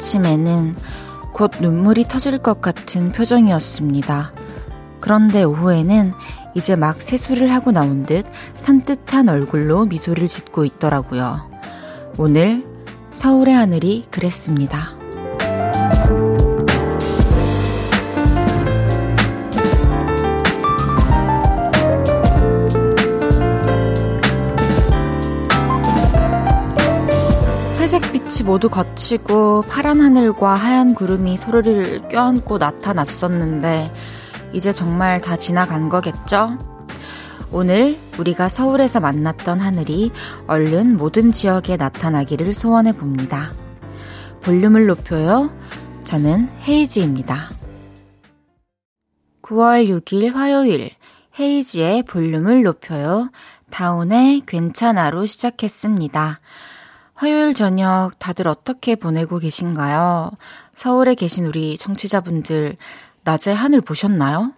아침에는 곧 눈물이 터질 것 같은 표정이었습니다. 그런데 오후에는 이제 막 세수를 하고 나온 듯 산뜻한 얼굴로 미소를 짓고 있더라고요. 오늘 서울의 하늘이 그랬습니다. 모두 거치고 파란 하늘과 하얀 구름이 소리를 껴안고 나타났었는데 이제 정말 다 지나간 거겠죠? 오늘 우리가 서울에서 만났던 하늘이 얼른 모든 지역에 나타나기를 소원해 봅니다. 볼륨을 높여요. 저는 헤이지입니다. 9월 6일 화요일 헤이지의 볼륨을 높여요. 다운의 괜찮아로 시작했습니다. 화요일 저녁 다들 어떻게 보내고 계신가요? 서울에 계신 우리 청취자분들 낮에 하늘 보셨나요?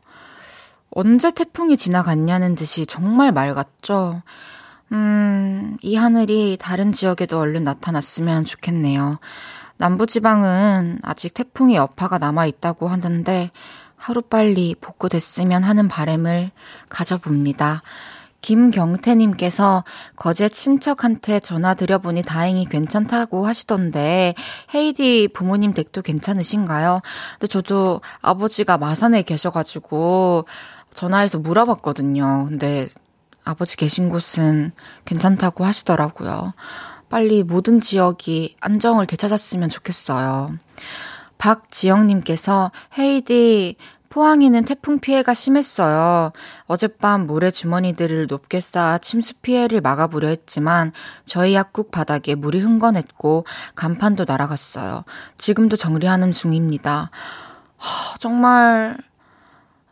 언제 태풍이 지나갔냐는 듯이 정말 맑았죠? 음, 이 하늘이 다른 지역에도 얼른 나타났으면 좋겠네요. 남부지방은 아직 태풍의 여파가 남아있다고 하는데 하루빨리 복구됐으면 하는 바램을 가져봅니다. 김경태님께서 거제 친척한테 전화 드려보니 다행히 괜찮다고 하시던데 헤이디 부모님 댁도 괜찮으신가요? 근데 저도 아버지가 마산에 계셔가지고 전화해서 물어봤거든요. 근데 아버지 계신 곳은 괜찮다고 하시더라고요. 빨리 모든 지역이 안정을 되찾았으면 좋겠어요. 박지영님께서 헤이디 포항에는 태풍 피해가 심했어요. 어젯밤 모래 주머니들을 높게 쌓아 침수 피해를 막아보려 했지만 저희 약국 바닥에 물이 흥건했고 간판도 날아갔어요. 지금도 정리하는 중입니다. 하, 정말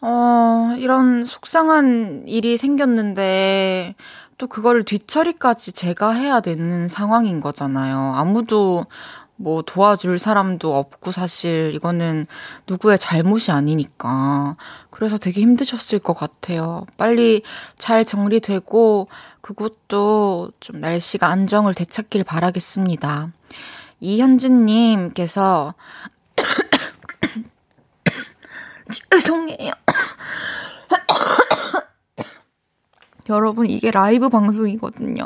어, 이런 속상한 일이 생겼는데 또 그거를 뒤처리까지 제가 해야 되는 상황인 거잖아요. 아무도 뭐 도와줄 사람도 없고 사실 이거는 누구의 잘못이 아니니까. 그래서 되게 힘드셨을 것 같아요. 빨리 잘 정리되고 그것도 좀 날씨가 안정을 되찾길 바라겠습니다. 이현진님께서 죄송해요. 여러분, 이게 라이브 방송이거든요.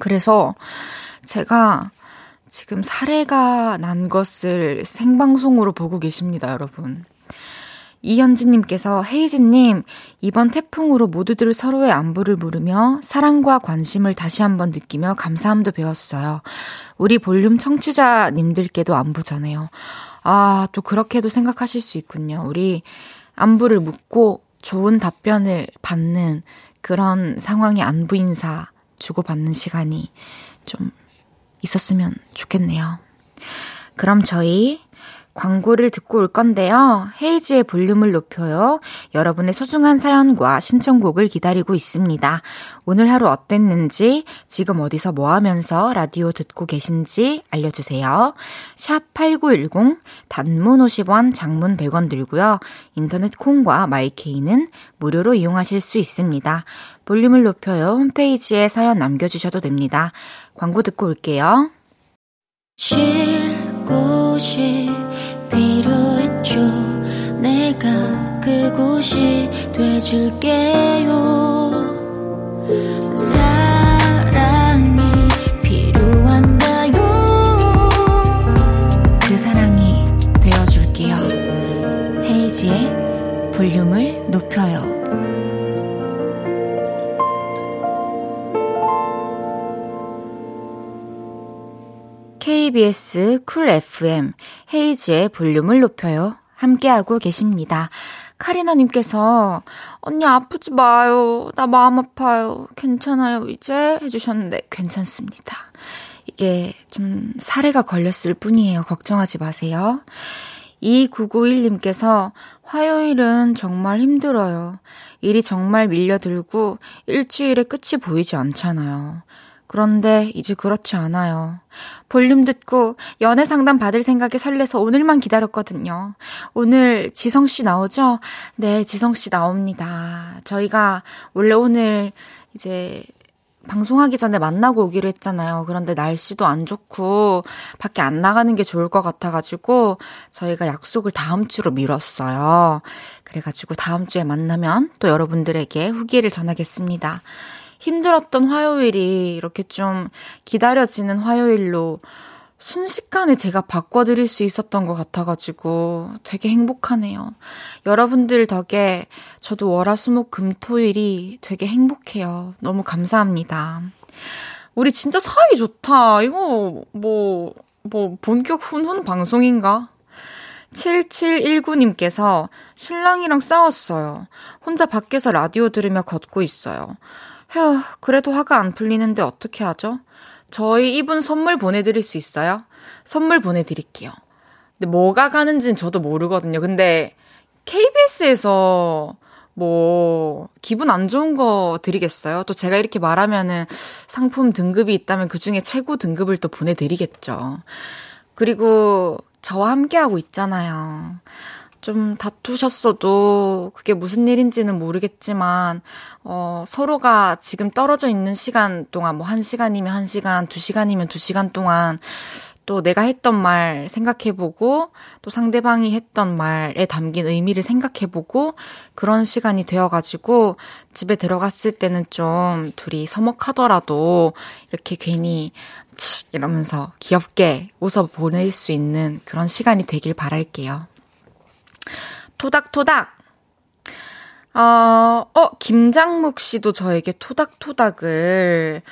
그래서 제가 지금 사례가 난 것을 생방송으로 보고 계십니다, 여러분. 이현진님께서 헤이즈님, 이번 태풍으로 모두들 서로의 안부를 물으며 사랑과 관심을 다시 한번 느끼며 감사함도 배웠어요. 우리 볼륨 청취자님들께도 안부 전해요. 아, 또 그렇게도 생각하실 수 있군요. 우리 안부를 묻고 좋은 답변을 받는 그런 상황의 안부 인사 주고받는 시간이 좀 있었으면 좋겠네요. 그럼 저희 광고를 듣고 올 건데요. 헤이즈의 볼륨을 높여요. 여러분의 소중한 사연과 신청곡을 기다리고 있습니다. 오늘 하루 어땠는지, 지금 어디서 뭐 하면서 라디오 듣고 계신지 알려주세요. 샵 8910, 단문 50원, 장문 100원 들고요. 인터넷 콩과 마이케이는 무료로 이용하실 수 있습니다. 볼륨을 높여요. 홈페이지에 사연 남겨주셔도 됩니다. 광고 듣고 올게요. 쉴 곳이 필요했죠. 내가 그곳이 돼줄게요. 그 볼륨을 높여요. KBS 쿨 FM 헤이즈의 볼륨을 높여요. 함께하고 계십니다. 카리나님께서 언니 아프지 마요. 나 마음 아파요. 괜찮아요. 이제 해주셨는데 괜찮습니다. 이게 좀 사례가 걸렸을 뿐이에요. 걱정하지 마세요. 2991님께서 화요일은 정말 힘들어요. 일이 정말 밀려들고 일주일에 끝이 보이지 않잖아요. 그런데 이제 그렇지 않아요. 볼륨 듣고 연애 상담 받을 생각에 설레서 오늘만 기다렸거든요. 오늘 지성 씨 나오죠? 네, 지성 씨 나옵니다. 저희가 원래 오늘 이제 방송하기 전에 만나고 오기로 했잖아요. 그런데 날씨도 안 좋고 밖에 안 나가는 게 좋을 것 같아가지고 저희가 약속을 다음 주로 미뤘어요. 그래가지고 다음 주에 만나면 또 여러분들에게 후기를 전하겠습니다. 힘들었던 화요일이 이렇게 좀 기다려지는 화요일로 순식간에 제가 바꿔드릴 수 있었던 것 같아가지고 되게 행복하네요. 여러분들 덕에 저도 월화수목 금토일이 되게 행복해요. 너무 감사합니다. 우리 진짜 사이 좋다. 이거 뭐, 뭐, 본격 훈훈 방송인가? 7719님께서 신랑이랑 싸웠어요. 혼자 밖에서 라디오 들으며 걷고 있어요. 휴, 그래도 화가 안 풀리는데 어떻게 하죠? 저희 이분 선물 보내드릴 수 있어요? 선물 보내드릴게요. 근데 뭐가 가는지는 저도 모르거든요. 근데 KBS에서 뭐 기분 안 좋은 거 드리겠어요? 또 제가 이렇게 말하면은 상품 등급이 있다면 그 중에 최고 등급을 또 보내드리겠죠. 그리고 저와 함께하고 있잖아요. 좀 다투셨어도 그게 무슨 일인지는 모르겠지만, 어, 서로가 지금 떨어져 있는 시간 동안, 뭐, 한 시간이면 한 시간, 두 시간이면 두 시간 동안, 또 내가 했던 말 생각해보고, 또 상대방이 했던 말에 담긴 의미를 생각해보고, 그런 시간이 되어가지고, 집에 들어갔을 때는 좀 둘이 서먹하더라도, 이렇게 괜히, 치! 이러면서 귀엽게 웃어 보낼 수 있는 그런 시간이 되길 바랄게요. 토닥토닥. 어, 어, 김장묵 씨도 저에게 토닥토닥을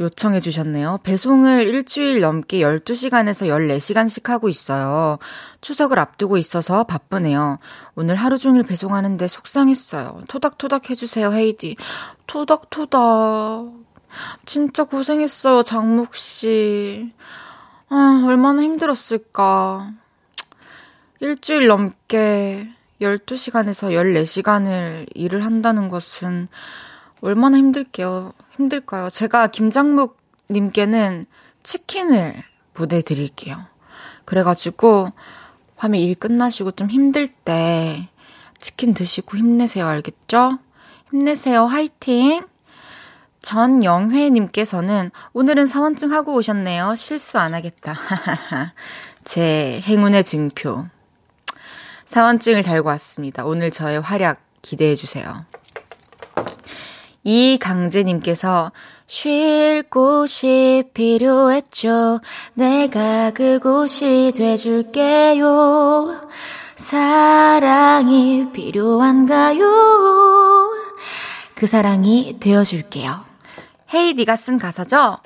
요청해 주셨네요. 배송을 일주일 넘게 12시간에서 14시간씩 하고 있어요. 추석을 앞두고 있어서 바쁘네요. 오늘 하루 종일 배송하는데 속상했어요. 토닥토닥 해주세요, 헤이디. 토닥토닥. 진짜 고생했어요, 장묵 씨. 아, 얼마나 힘들었을까. 일주일 넘게 12시간에서 14시간을 일을 한다는 것은 얼마나 힘들게요. 힘들까요? 제가 김장묵 님께는 치킨을 보내 드릴게요. 그래 가지고 밤에 일 끝나시고 좀 힘들 때 치킨 드시고 힘내세요. 알겠죠? 힘내세요. 화이팅! 전영회님께서는 오늘은 사원증 하고 오셨네요. 실수 안 하겠다. 제 행운의 증표. 사원증을 달고 왔습니다. 오늘 저의 활약 기대해 주세요. 이강재님께서 쉴 곳이 필요했죠. 내가 그곳이 돼줄게요. 사랑이 필요한가요? 그 사랑이 되어줄게요. 헤이디가 쓴 가사죠?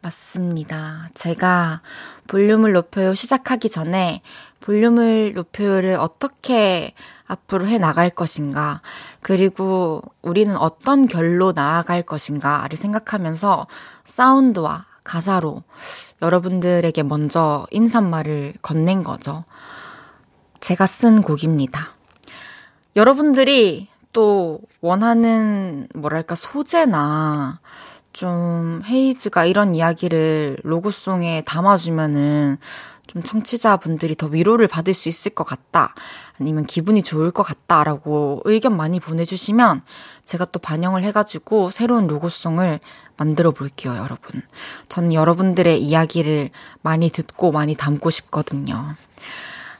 맞습니다. 제가 볼륨을 높여요 시작하기 전에 볼륨을 높여요를 어떻게 앞으로 해 나갈 것인가, 그리고 우리는 어떤 결로 나아갈 것인가를 생각하면서 사운드와 가사로 여러분들에게 먼저 인사말을 건넨 거죠. 제가 쓴 곡입니다. 여러분들이 또 원하는 뭐랄까 소재나 좀 헤이즈가 이런 이야기를 로고송에 담아주면은 좀 청취자분들이 더 위로를 받을 수 있을 것 같다. 아니면 기분이 좋을 것 같다라고 의견 많이 보내주시면 제가 또 반영을 해가지고 새로운 로고송을 만들어 볼게요, 여러분. 저는 여러분들의 이야기를 많이 듣고 많이 담고 싶거든요.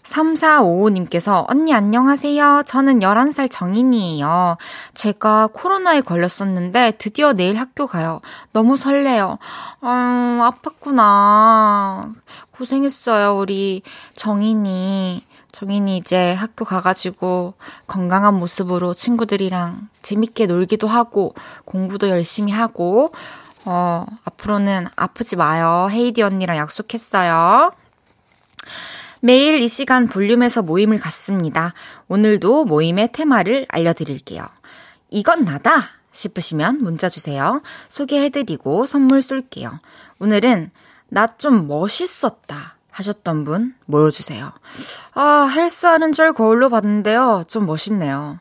3455님께서, 언니 안녕하세요. 저는 11살 정인이에요. 제가 코로나에 걸렸었는데 드디어 내일 학교 가요. 너무 설레요. 아, 아팠구나. 고생했어요, 우리 정인이. 정인이 이제 학교 가가지고 건강한 모습으로 친구들이랑 재밌게 놀기도 하고 공부도 열심히 하고 어, 앞으로는 아프지 마요. 헤이디 언니랑 약속했어요. 매일 이 시간 볼륨에서 모임을 갖습니다. 오늘도 모임의 테마를 알려드릴게요. 이건 나다! 싶으시면 문자 주세요. 소개해드리고 선물 쏠게요. 오늘은 나 좀 멋있었다 하셨던 분 모여주세요. 아, 헬스하는 절 거울로 봤는데요. 좀 멋있네요.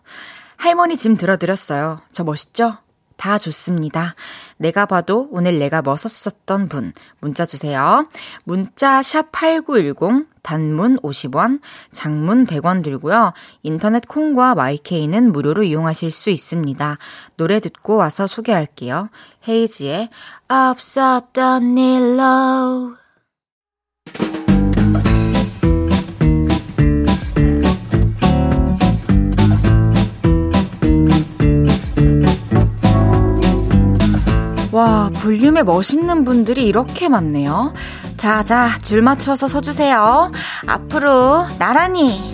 할머니 짐 들어드렸어요. 저 멋있죠? 다 좋습니다. 내가 봐도 오늘 내가 멋었었던 분 문자 주세요. 문자 샵 8910 단문 50원, 장문 100원 들고요. 인터넷 콩과 마이케이는 무료로 이용하실 수 있습니다. 노래 듣고 와서 소개할게요. 헤이지의 없었던 일로 와, 볼륨에 멋있는 분들이 이렇게 많네요. 자, 자, 줄 맞춰서 서주세요. 앞으로 나란히.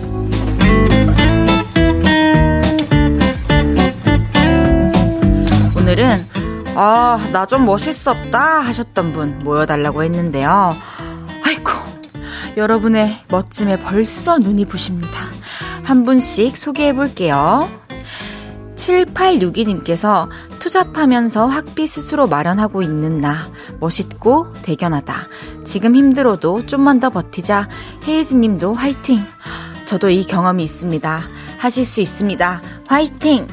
오늘은, 아, 나 좀 멋있었다 하셨던 분 모여달라고 했는데요. 아이고, 여러분의 멋짐에 벌써 눈이 부십니다. 한 분씩 소개해 볼게요. 7862님께서 투잡하면서 학비 스스로 마련하고 있는 나. 멋있고 대견하다. 지금 힘들어도 좀만 더 버티자. 헤이즈 님도 화이팅! 저도 이 경험이 있습니다. 하실 수 있습니다. 화이팅!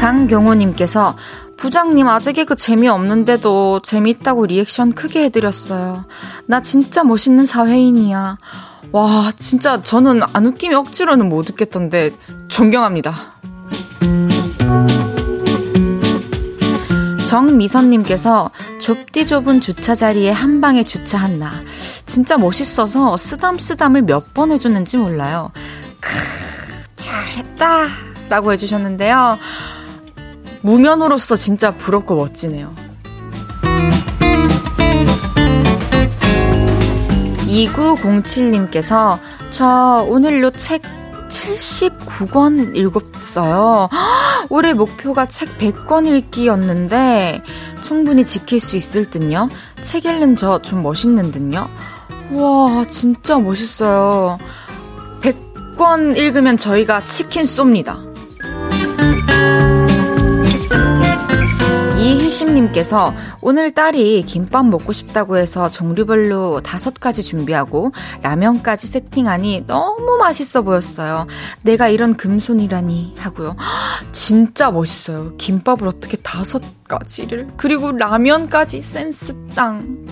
강경호님께서 부장님 아재 개그 재미없는데도 재미있다고 리액션 크게 해드렸어요. 나 진짜 멋있는 사회인이야. 와, 진짜 저는 안 웃기면 억지로는 못 웃겠던데 존경합니다. 정미선님께서 좁디 좁은 주차 자리에 한 방에 주차한 나. 진짜 멋있어서 쓰담쓰담을 몇 번 해줬는지 몰라요. 크, 잘했다. 라고 해주셨는데요. 무면으로서 진짜 부럽고 멋지네요. 2907님께서 저 오늘로 책 79권 읽었어요. 올해 목표가 책 100권 읽기였는데 충분히 지킬 수 있을 듯요. 책 읽는 저 좀 멋있는 듯요. 와, 진짜 멋있어요. 100권 읽으면 저희가 치킨 쏩니다. 이희심님께서 오늘 딸이 김밥 먹고 싶다고 해서 종류별로 다섯 가지 준비하고 라면까지 세팅하니 너무 맛있어 보였어요. 내가 이런 금손이라니 하고요. 진짜 멋있어요. 김밥을 어떻게 다섯 가지를 그리고 라면까지 센스 짱.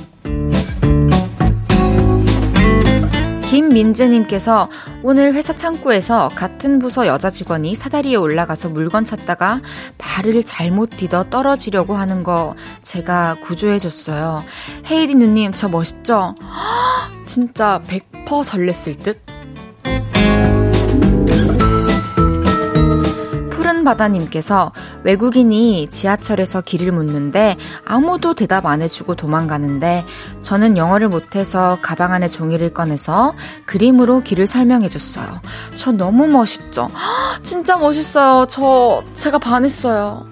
김민재님께서 오늘 회사 창고에서 같은 부서 여자 직원이 사다리에 올라가서 물건 찾다가 발을 잘못 디뎌 떨어지려고 하는 거 제가 구조해줬어요. 헤이디 누님, 저 멋있죠? 진짜 100% 설렜을 듯? 바다님께서 외국인이 지하철에서 길을 묻는데 아무도 대답 안 해주고 도망가는데 저는 영어를 못해서 가방 안에 종이를 꺼내서 그림으로 길을 설명해줬어요. 저 너무 멋있죠? 진짜 멋있어요. 저, 제가 반했어요.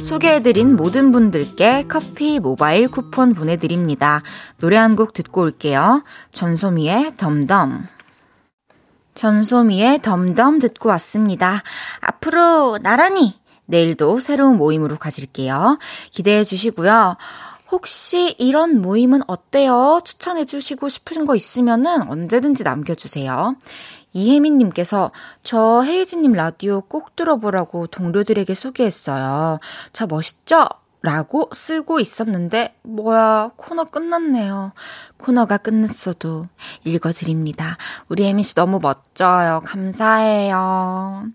소개해드린 모든 분들께 커피 모바일 쿠폰 보내드립니다. 노래 한 곡 듣고 올게요. 전소미의 덤덤. 전소미의 덤덤 듣고 왔습니다. 앞으로 나란히 내일도 새로운 모임으로 가질게요. 기대해 주시고요. 혹시 이런 모임은 어때요? 추천해 주시고 싶은 거 있으면은 언제든지 남겨주세요. 이혜민님께서 저 헤이즈님 라디오 꼭 들어보라고 동료들에게 소개했어요. 저 멋있죠? 라고 쓰고 있었는데, 뭐야, 코너 끝났네요. 코너가 끝났어도 읽어드립니다. 우리 혜민씨 너무 멋져요. 감사해요.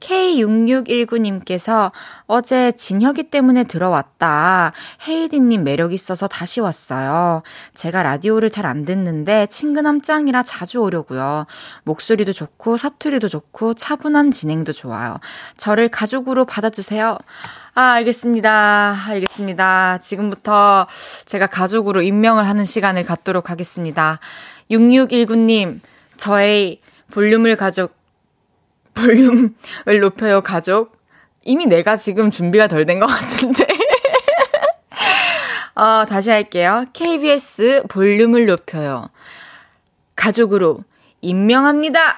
K6619님께서 어제 진혁이 때문에 들어왔다. 헤이디님 매력 있어서 다시 왔어요. 제가 라디오를 잘 안 듣는데 친근함 짱이라 자주 오려고요. 목소리도 좋고 사투리도 좋고 차분한 진행도 좋아요. 저를 가족으로 받아주세요. 아, 알겠습니다. 알겠습니다. 지금부터 제가 가족으로 임명을 하는 시간을 갖도록 하겠습니다. 6619님, 저의 볼륨을 가족, 볼륨을 높여요 가족. 이미 내가 지금 준비가 덜 된 것 같은데. 어, 다시 할게요. KBS 볼륨을 높여요. 가족으로 임명합니다.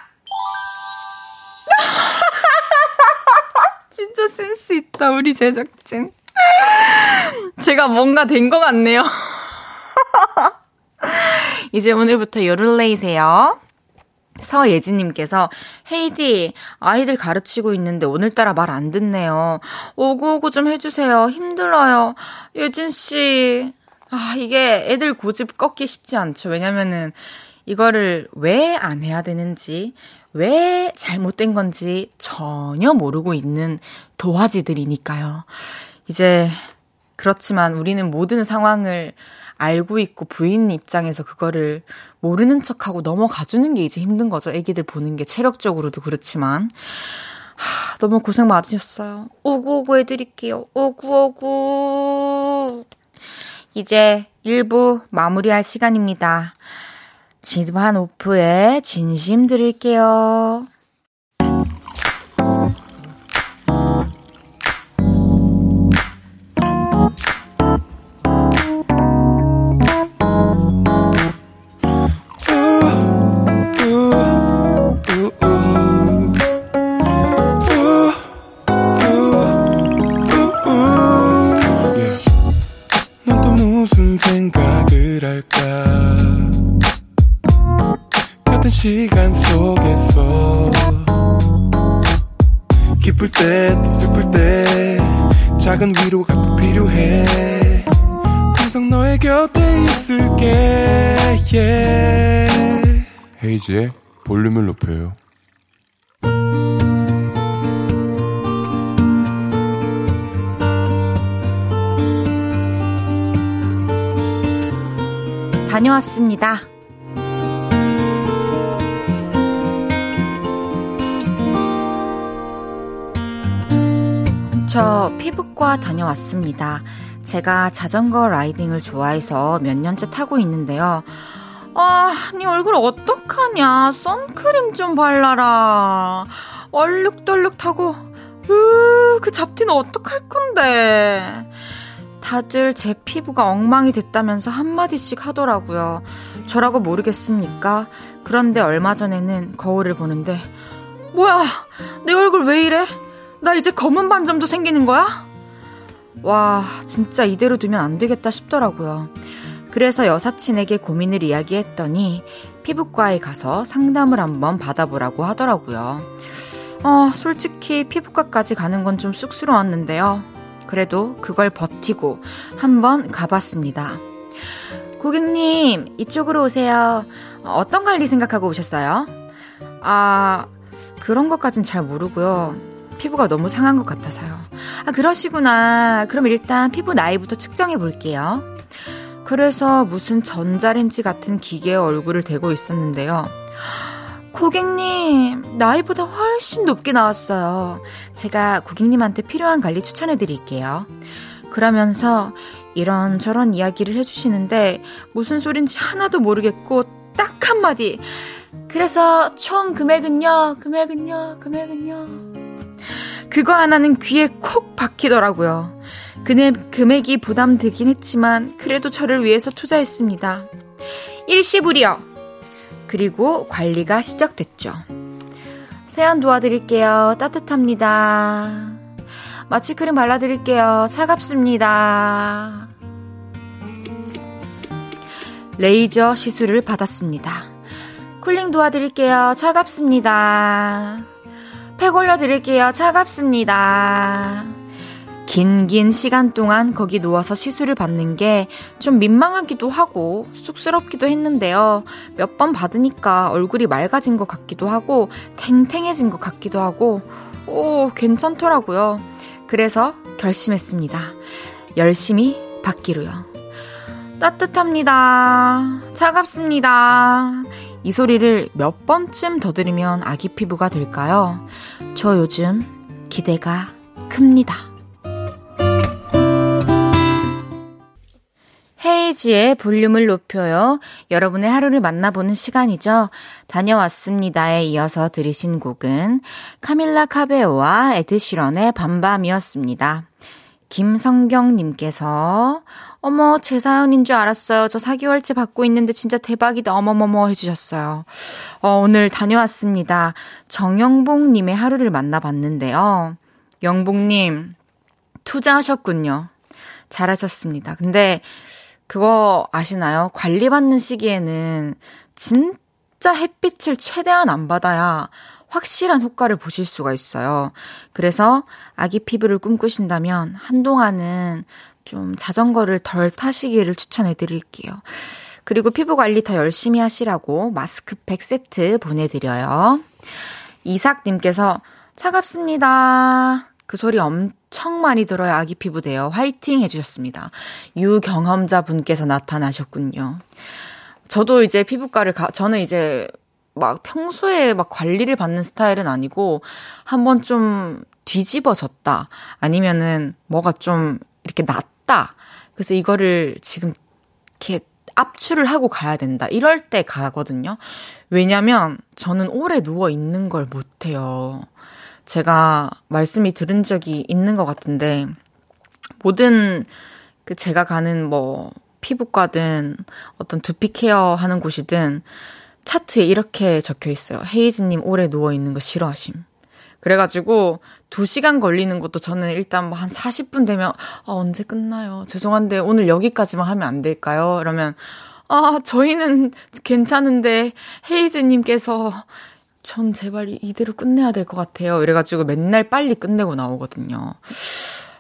진짜 센스 있다, 우리 제작진. 제가 뭔가 된 것 같네요. 이제 오늘부터 요를레이세요. 서예진님께서 헤이디 아이들 가르치고 있는데 오늘따라 말 안 듣네요. 오구오구 좀 해주세요. 힘들어요. 예진 씨. 아 이게 애들 고집 꺾기 쉽지 않죠. 왜냐면은 이거를 왜 안 해야 되는지 왜 잘못된 건지 전혀 모르고 있는 도화지들이니까요. 이제 그렇지만 우리는 모든 상황을 알고 있고 부인 입장에서 그거를 모르는 척하고 넘어가 주는 게 이제 힘든 거죠. 애기들 보는 게 체력적으로도 그렇지만. 하, 너무 고생 많으셨어요. 오구오구 해드릴게요. 오구오구. 이제 1부 마무리할 시간입니다. 집안 오프에 진심 드릴게요. 헤이지의 볼륨을 높여요 다녀왔습니다. 저 피부과 다녀왔습니다. 제가 자전거 라이딩을 좋아해서 몇 년째 타고 있는데요. 아, 네 얼굴 어떡하냐. 선크림 좀 발라라. 얼룩덜룩 타고, 으, 그 잡티는 어떡할 건데. 다들 제 피부가 엉망이 됐다면서 한마디씩 하더라고요. 저라고 모르겠습니까? 그런데 얼마 전에는 거울을 보는데, 뭐야, 내 얼굴 왜 이래? 나 이제 검은 반점도 생기는 거야? 와, 진짜 이대로 두면 안 되겠다 싶더라고요. 그래서 여사친에게 고민을 이야기했더니 피부과에 가서 상담을 한번 받아보라고 하더라고요. 어, 솔직히 피부과까지 가는 건 좀 쑥스러웠는데요. 그래도 그걸 버티고 한번 가봤습니다. 고객님, 이쪽으로 오세요. 어떤 관리 생각하고 오셨어요? 아, 그런 것까진 잘 모르고요. 피부가 너무 상한 것 같아서요. 아, 그러시구나. 그럼 일단 피부 나이부터 측정해 볼게요. 그래서 무슨 전자레인지 같은 기계에 얼굴을 대고 있었는데요. 고객님, 나이보다 훨씬 높게 나왔어요. 제가 고객님한테 필요한 관리 추천해 드릴게요. 그러면서 이런저런 이야기를 해주시는데 무슨 소린지 하나도 모르겠고 딱 한마디. 그래서 총 금액은요, 금액은요, 금액은요. 그거 하나는 귀에 콕 박히더라고요. 그네 금액이 부담되긴 했지만 그래도 저를 위해서 투자했습니다. 일시불이요. 그리고 관리가 시작됐죠. 세안 도와드릴게요. 따뜻합니다. 마취크림 발라드릴게요. 차갑습니다. 레이저 시술을 받았습니다. 쿨링 도와드릴게요. 차갑습니다. 팩 올려드릴게요. 차갑습니다. 긴, 긴 시간 동안 거기 누워서 시술을 받는 게 좀 민망하기도 하고 쑥스럽기도 했는데요. 몇 번 받으니까 얼굴이 맑아진 것 같기도 하고 탱탱해진 것 같기도 하고 오, 괜찮더라고요. 그래서 결심했습니다. 열심히 받기로요. 따뜻합니다. 차갑습니다. 이 소리를 몇 번쯤 더 들으면 아기 피부가 될까요? 저 요즘 기대가 큽니다. 헤이지의 볼륨을 높여요. 여러분의 하루를 만나보는 시간이죠. 다녀왔습니다에 이어서 들으신 곡은 카밀라 카베오와 에드시런의 밤밤이었습니다. 김성경님께서 어머, 제 사연인 줄 알았어요. 저 4개월째 받고 있는데 진짜 대박이다. 어머머머 해주셨어요. 어, 오늘 다녀왔습니다. 정영봉님의 하루를 만나봤는데요. 영봉님, 투자하셨군요. 잘하셨습니다. 근데 그거 아시나요? 관리받는 시기에는 진 진짜 햇빛을 최대한 안 받아야 확실한 효과를 보실 수가 있어요. 그래서 아기 피부를 꿈꾸신다면 한동안은 좀 자전거를 덜 타시기를 추천해 드릴게요. 그리고 피부 관리 더 열심히 하시라고 마스크팩 세트 보내드려요. 이삭님께서 차갑습니다. 그 소리 엄청 많이 들어야 아기 피부 돼요. 화이팅 해주셨습니다. 유경험자 분께서 나타나셨군요. 저도 이제 피부과를 가, 저는 이제 막 평소에 막 관리를 받는 스타일은 아니고 한 번 좀 뒤집어졌다. 아니면은 뭐가 좀 이렇게 낫다. 그래서 이거를 지금 이렇게 압출을 하고 가야 된다. 이럴 때 가거든요. 왜냐면 저는 오래 누워 있는 걸 못해요. 제가 말씀이 들은 적이 있는 것 같은데, 모든 그 제가 가는 뭐 피부과든 어떤 두피 케어 하는 곳이든 차트에 이렇게 적혀 있어요. 헤이즈님 오래 누워 있는 거 싫어하심. 그래가지고 2시간 걸리는 것도 저는 일단 뭐 한 40분 되면 아, 언제 끝나요? 죄송한데 오늘 여기까지만 하면 안 될까요? 그러면 아, 저희는 괜찮은데 헤이즈님께서 전 제발 이대로 끝내야 될 것 같아요. 이래가지고 맨날 빨리 끝내고 나오거든요.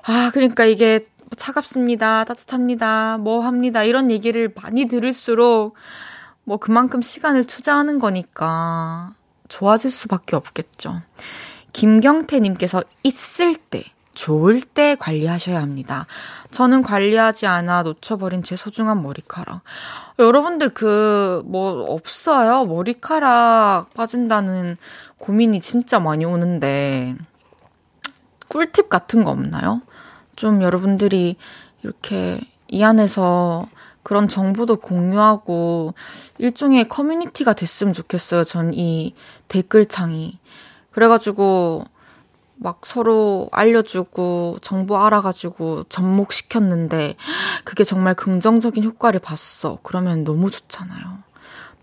아, 그러니까 이게 차갑습니다. 따뜻합니다. 뭐 합니다. 이런 얘기를 많이 들을수록 뭐 그만큼 시간을 투자하는 거니까 좋아질 수밖에 없겠죠. 김경태님께서 있을 때, 좋을 때 관리하셔야 합니다. 저는 관리하지 않아 놓쳐버린 제 소중한 머리카락. 여러분들 그, 뭐, 없어요? 머리카락 빠진다는 고민이 진짜 많이 오는데, 꿀팁 같은 거 없나요? 좀 여러분들이 이렇게 이 안에서 그런 정보도 공유하고 일종의 커뮤니티가 됐으면 좋겠어요. 전 이 댓글창이. 그래가지고 막 서로 알려주고 정보 알아가지고 접목시켰는데 그게 정말 긍정적인 효과를 봤어. 그러면 너무 좋잖아요.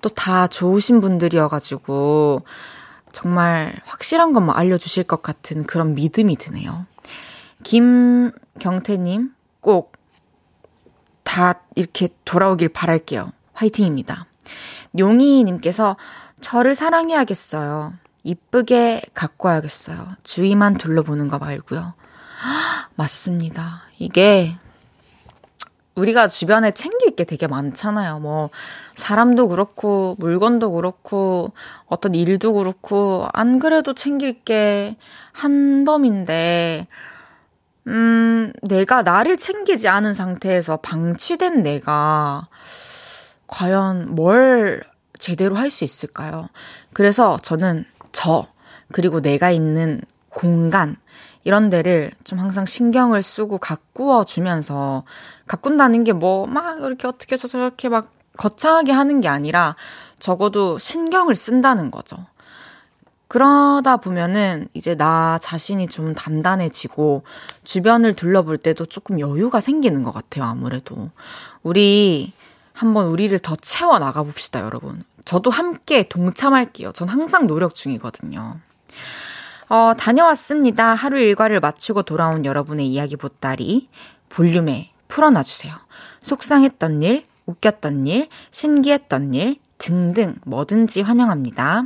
또 다 좋으신 분들이어가지고 정말 확실한 것만 알려주실 것 같은 그런 믿음이 드네요. 김경태님 꼭 다 이렇게 돌아오길 바랄게요. 화이팅입니다. 용희님께서 저를 사랑해야겠어요. 이쁘게 갖고 와야겠어요. 주위만 둘러보는 거 말고요. 맞습니다. 이게 우리가 주변에 챙길 게 되게 많잖아요. 뭐 사람도 그렇고 물건도 그렇고 어떤 일도 그렇고 안 그래도 챙길 게 한덤인데 음, 내가 나를 챙기지 않은 상태에서 방치된 내가 과연 뭘 제대로 할 수 있을까요? 그래서 저는 저, 그리고 내가 있는 공간, 이런 데를 좀 항상 신경을 쓰고 가꾸어 주면서, 가꾼다는 게 뭐, 막 이렇게 어떻게 해서 저렇게 막 거창하게 하는 게 아니라, 적어도 신경을 쓴다는 거죠. 그러다 보면은 이제 나 자신이 좀 단단해지고 주변을 둘러볼 때도 조금 여유가 생기는 것 같아요, 아무래도. 우리 한번 우리를 더 채워 나가 봅시다, 여러분. 저도 함께 동참할게요. 전 항상 노력 중이거든요. 어, 다녀왔습니다. 하루 일과를 마치고 돌아온 여러분의 이야기 보따리 볼륨에 풀어놔주세요. 속상했던 일, 웃겼던 일, 신기했던 일 등등 뭐든지 환영합니다.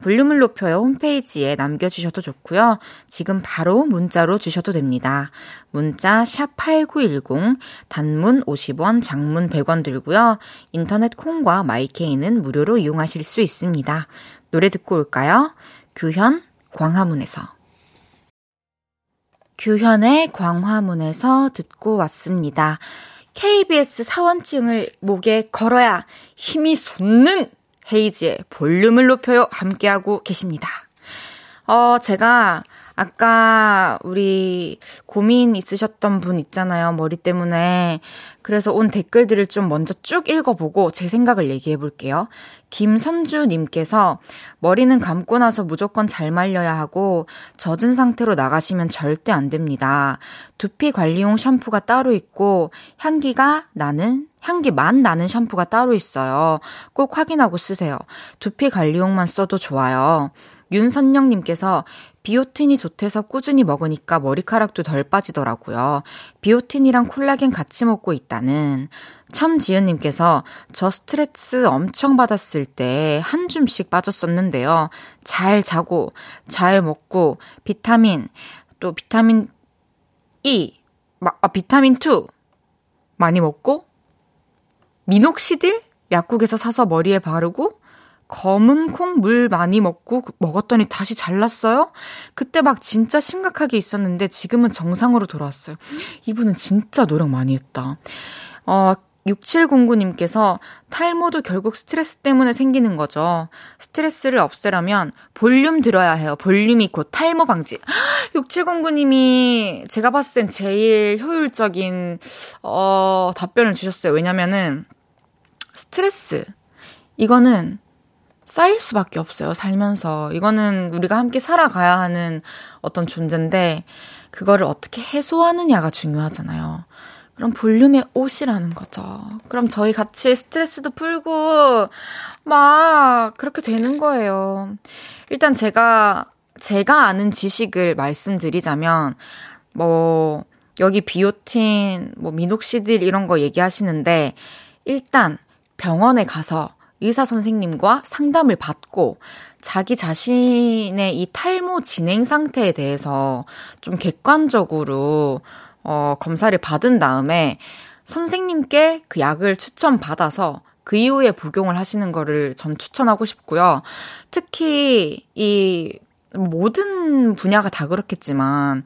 볼륨을 높여요 홈페이지에 남겨주셔도 좋고요. 지금 바로 문자로 주셔도 됩니다. 문자 샵8910 단문 50원 장문 100원 들고요. 인터넷 콩과 마이케이는 무료로 이용하실 수 있습니다. 노래 듣고 올까요? 규현 광화문에서 규현의 광화문에서 듣고 왔습니다. KBS 사원증을 목에 걸어야 힘이 솟는 헤이지의 볼륨을 높여요. 함께하고 계십니다. 어, 제가 아까 우리 고민 있으셨던 분 있잖아요. 머리 때문에. 그래서 온 댓글들을 좀 먼저 쭉 읽어보고 제 생각을 얘기해 볼게요. 김선주님께서 머리는 감고 나서 무조건 잘 말려야 하고 젖은 상태로 나가시면 절대 안 됩니다. 두피 관리용 샴푸가 따로 있고 향기가 나는 향기만 나는 샴푸가 따로 있어요. 꼭 확인하고 쓰세요. 두피 관리용만 써도 좋아요. 윤선영님께서 비오틴이 좋대서 꾸준히 먹으니까 머리카락도 덜 빠지더라고요. 비오틴이랑 콜라겐 같이 먹고 있다는 천지은님께서 저 스트레스 엄청 받았을 때 한 줌씩 빠졌었는데요. 잘 자고, 잘 먹고, 비타민, 또 비타민 E, 아, 비타민 2 많이 먹고, 미녹시딜 약국에서 사서 머리에 바르고, 검은 콩 물 많이 먹고 먹었더니 다시 잘났어요? 그때 막 진짜 심각하게 있었는데 지금은 정상으로 돌아왔어요. 이분은 진짜 노력 많이 했다. 어, 6709님께서 탈모도 결국 스트레스 때문에 생기는 거죠. 스트레스를 없애려면 볼륨 들어야 해요. 볼륨이 곧 탈모 방지. 6709님이 제가 봤을 땐 제일 효율적인, 어, 답변을 주셨어요. 왜냐면은 스트레스. 이거는 쌓일 수밖에 없어요, 살면서. 이거는 우리가 함께 살아가야 하는 어떤 존재인데, 그거를 어떻게 해소하느냐가 중요하잖아요. 그럼 볼륨의 옷이라는 거죠. 그럼 저희 같이 스트레스도 풀고, 막, 그렇게 되는 거예요. 일단 제가, 제가 아는 지식을 말씀드리자면, 뭐, 여기 비오틴, 뭐, 미녹시딜 이런 거 얘기하시는데, 일단 병원에 가서 의사 선생님과 상담을 받고 자기 자신의 이 탈모 진행 상태에 대해서 좀 객관적으로 어, 검사를 받은 다음에 선생님께 그 약을 추천받아서 그 이후에 복용을 하시는 거를 전 추천하고 싶고요. 특히 이 모든 분야가 다 그렇겠지만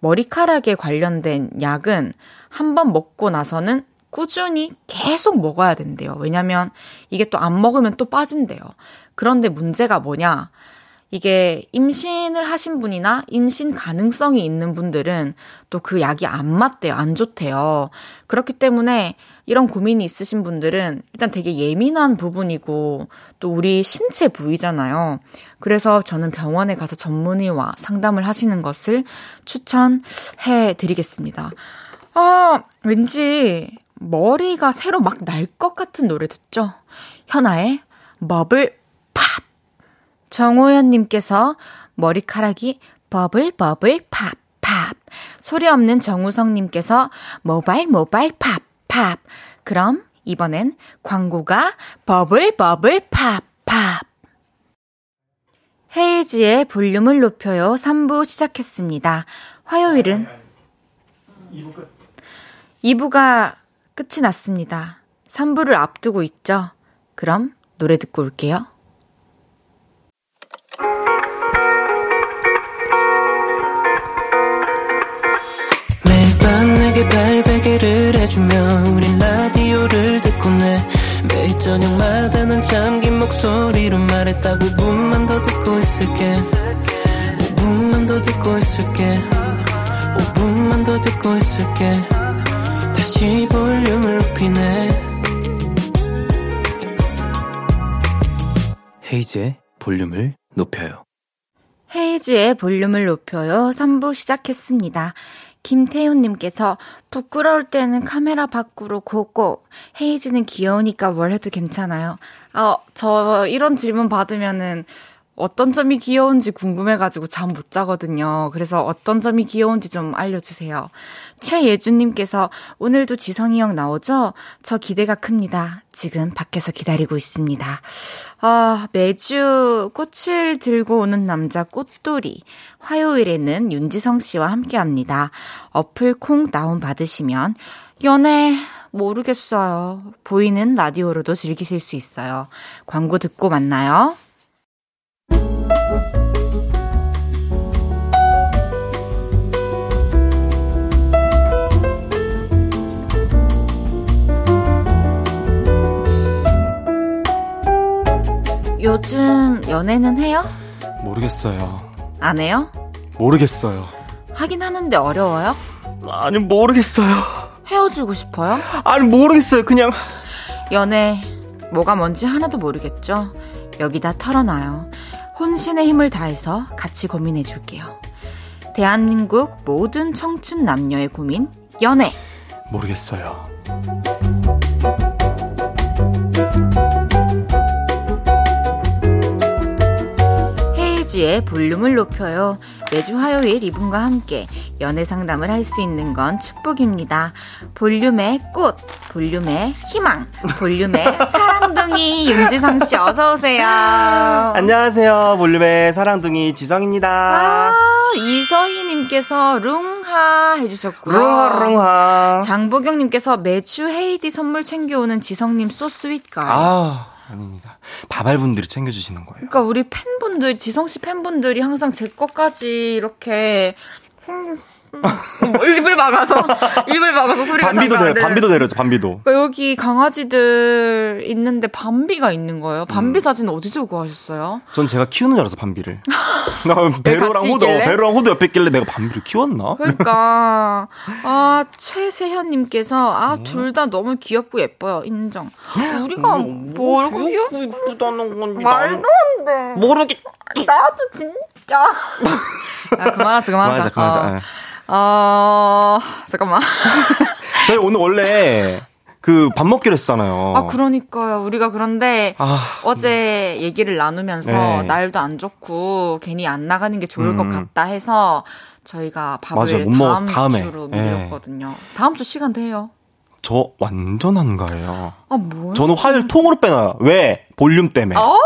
머리카락에 관련된 약은 한 번 먹고 나서는 꾸준히 계속 먹어야 된대요. 왜냐면 이게 또 안 먹으면 또 빠진대요. 그런데 문제가 뭐냐? 이게 임신을 하신 분이나 임신 가능성이 있는 분들은 또 그 약이 안 맞대요. 안 좋대요. 그렇기 때문에 이런 고민이 있으신 분들은 일단 되게 예민한 부분이고 또 우리 신체 부위잖아요. 그래서 저는 병원에 가서 전문의와 상담을 하시는 것을 추천해 드리겠습니다. 아, 왠지 머리가 새로 막 날 것 같은 노래 듣죠? 현아의 버블 팝. 정호연님께서 머리카락이 버블 버블 팝 팝. 소리 없는 정우성님께서 모바일 모바일 팝 팝. 그럼 이번엔 광고가 버블 버블 팝 팝. 헤이지의 볼륨을 높여요 3부 시작했습니다. 화요일은 2부가 끝이 났습니다. 3부를 앞두고 있죠? 그럼 노래 듣고 올게요. 매일 밤 내게 발베개를 해주며 우린 라디오를 듣고 내 매일 저녁마다 넌 잠긴 목소리로 말했다 5분만 더 듣고 있을게 5분만 더 듣고 있을게 5분만 더 듣고 있을게 다시 볼륨을 높이네. 헤이즈의 볼륨을 높여요. 헤이즈의 볼륨을 높여요. 3부 시작했습니다. 김태훈님께서 부끄러울 때는 카메라 밖으로 고고 헤이즈는 귀여우니까 뭘 해도 괜찮아요. 어, 저 이런 질문 받으면은 어떤 점이 귀여운지 궁금해가지고 잠 못 자거든요. 그래서 어떤 점이 귀여운지 좀 알려주세요. 최예준님께서 오늘도 지성이 형 나오죠? 저 기대가 큽니다. 지금 밖에서 기다리고 있습니다. 아, 매주 꽃을 들고 오는 남자 꽃돌이. 화요일에는 윤지성 씨와 함께 합니다. 어플 콩 다운 받으시면 연애 모르겠어요. 보이는 라디오로도 즐기실 수 있어요. 광고 듣고 만나요. 요즘 연애는 해요? 모르겠어요. 안 해요? 모르겠어요. 하긴 하는데 어려워요? 아니, 모르겠어요. 헤어지고 싶어요? 아니, 모르겠어요. 그냥. 연애, 뭐가 뭔지 하나도 모르겠죠? 여기다 털어놔요. 혼신의 힘을 다해서 같이 고민해 줄게요. 대한민국 모든 청춘 남녀의 고민, 연애. 모르겠어요. 헤이지의 볼륨을 높여요. 매주 화요일 이분과 함께 연애 상담을 할 수 있는 건 축복입니다. 볼륨의 꽃, 볼륨의 희망, 볼륨의 사랑둥이 윤지성 씨 어서 오세요. 안녕하세요. 볼륨의 사랑둥이 지성입니다. 아, 이서희 님께서 룽하 해 주셨고요. 룽하. 장보경 님께서 매주 헤이디 선물 챙겨오는 지성 님 소스윗가. 아. 아닙니다. 바발분들이 챙겨주시는 거예요. 그러니까 우리 팬분들, 지성 씨 팬분들이 항상 제 것까지 이렇게 뭐 입을 막아서 입을 막아서 소리가 반비도 내려 반비도 내려죠 반비도. 그러니까 여기 강아지들 있는데 밤비가 있는 거예요? 밤비 음. 사진 어디서 구하셨어요? 전 제가 키우는 줄 알아서 밤비를. 배로랑 호두 배로랑 호두 옆에 있길래 내가 밤비를 키웠나? 그러니까. 아 최세현님께서 아 둘 다 너무 귀엽고 예뻐요. 인정. 우리가 뭘 귀엽고 예쁘다는 건 말도 안 돼. 모르겠 나도 진짜. 아, 그만하자 그만하자. 그만하자, 그만하자. 어. 어, 잠깐만. 저희 오늘 원래 그밥 먹기로 했잖아요. 아, 그러니까요. 우리가 그런데 아, 어제 얘기를 나누면서 네. 날도 안 좋고 괜히 안 나가는 게 좋을 음. 것 같다 해서 저희가 밥을 맞아요. 다음 다음에. 주로 네. 미뤘거든요. 네. 다음 주 시간 돼요. 저 완전 한가해요. 아, 뭐야? 저는 화요일 통으로 빼놔요. 왜? 볼륨 때문에. 어?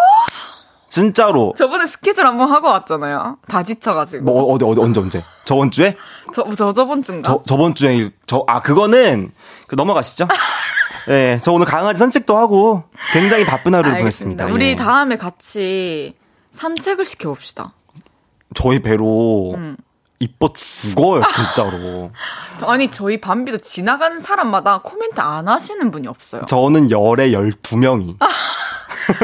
진짜로. 저번에 스케줄 한번 하고 왔잖아요. 다 지쳐가지고. 뭐, 어디, 어디, 언제, 언제? 저번 주에? 저, 저, 저번 주인가? 저, 저번 주에, 저, 아, 그거는, 그 넘어가시죠. 네, 저 오늘 강아지 산책도 하고, 굉장히 바쁜 하루를 보냈습니다. 우리 예. 다음에 같이 산책을 시켜봅시다. 저희 배로, 음. 이뻐 죽어요, 진짜로. 아니, 저희 밤비도 지나가는 사람마다 코멘트 안 하시는 분이 없어요. 저는 열에 12명이.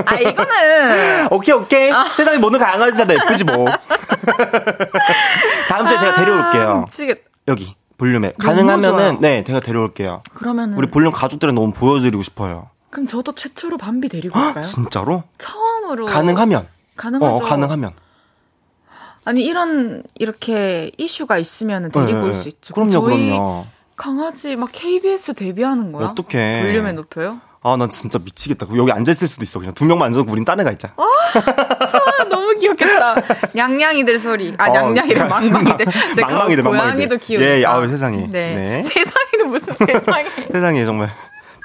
아, 이거는. 오케이, 오케이. 아. 세상에 모든 강아지다 예쁘지 뭐. 다음 주에 아, 제가 데려올게요. 미치겠... 여기, 볼륨에. 가능하면은, 네, 제가 데려올게요. 그러면은. 우리 볼륨 가족들은 너무 보여드리고 싶어요. 그럼 저도 최초로 밤비 데리고 올까요? 진짜로? 처음으로. 가능하면. 가능하죠. 어, 가능하면. 아니, 이런, 이렇게 이슈가 있으면 데리고 네, 올수 있죠. 그럼요, 그럼요. 강아지 막 KBS 데뷔하는 거야? 어떻게? 볼륨에 높여요? 아, 난 진짜 미치겠다. 여기 앉아있을 수도 있어. 그냥 두 명만 앉아서 우린 딴 애가 있자. 아, 참, 너무 귀엽겠다. 냥냥이들 소리. 아, 냥냥이들, 어, 망망이들. 망망이들, 망망이들. 키우니까. 예, 예, 아우, 세상에. 네. 네. 세상에는 무슨 세상에. 세상에, 정말.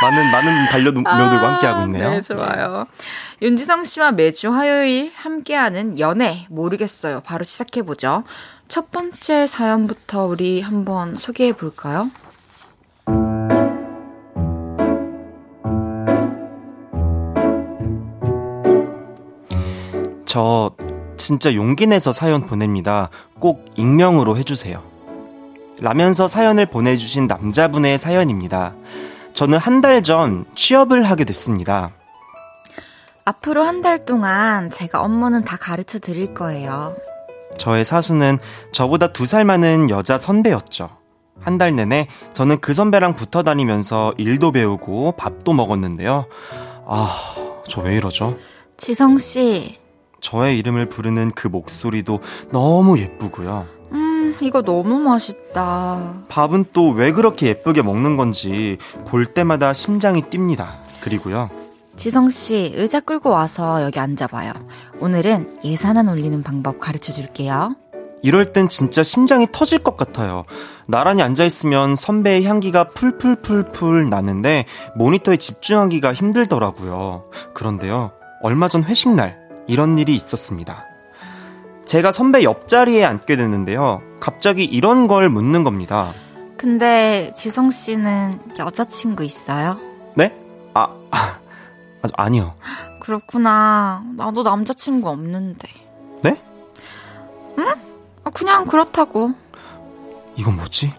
많은, 많은 반려묘들과 아, 함께하고 있네요. 네, 좋아요. 윤지성 씨와 매주 화요일 함께하는 연애, 모르겠어요. 바로 시작해보죠. 첫 번째 사연부터 우리 한번 소개해볼까요? 저 진짜 용기 내서 사연 보냅니다. 꼭 익명으로 해주세요. 라면서 사연을 보내주신 남자분의 사연입니다. 저는 한 달 전 취업을 하게 됐습니다. 앞으로 한 달 동안 제가 업무는 다 가르쳐 드릴 거예요. 저의 사수는 저보다 두 살 많은 여자 선배였죠. 한 달 내내 저는 그 선배랑 붙어 다니면서 일도 배우고 밥도 먹었는데요. 아, 저 왜 이러죠? 지성씨, 저의 이름을 부르는 그 목소리도 너무 예쁘고요. 음, 이거 너무 맛있다. 밥은 또 왜 그렇게 예쁘게 먹는 건지 볼 때마다 심장이 뜁니다. 그리고요. 지성씨, 의자 끌고 와서 여기 앉아봐요. 오늘은 예산안 올리는 방법 가르쳐 줄게요. 이럴 땐 진짜 심장이 터질 것 같아요. 나란히 앉아있으면 선배의 향기가 풀풀풀풀 나는데 모니터에 집중하기가 힘들더라고요. 그런데요, 얼마 전 회식날, 이런 일이 있었습니다. 제가 선배 옆자리에 앉게 됐는데요. 갑자기 이런 걸 묻는 겁니다. 근데 지성 씨는 여자친구 있어요? 네? 아, 아, 아니요. 그렇구나. 나도 남자친구 없는데. 네? 응? 아, 그냥 그렇다고. 이건 뭐지?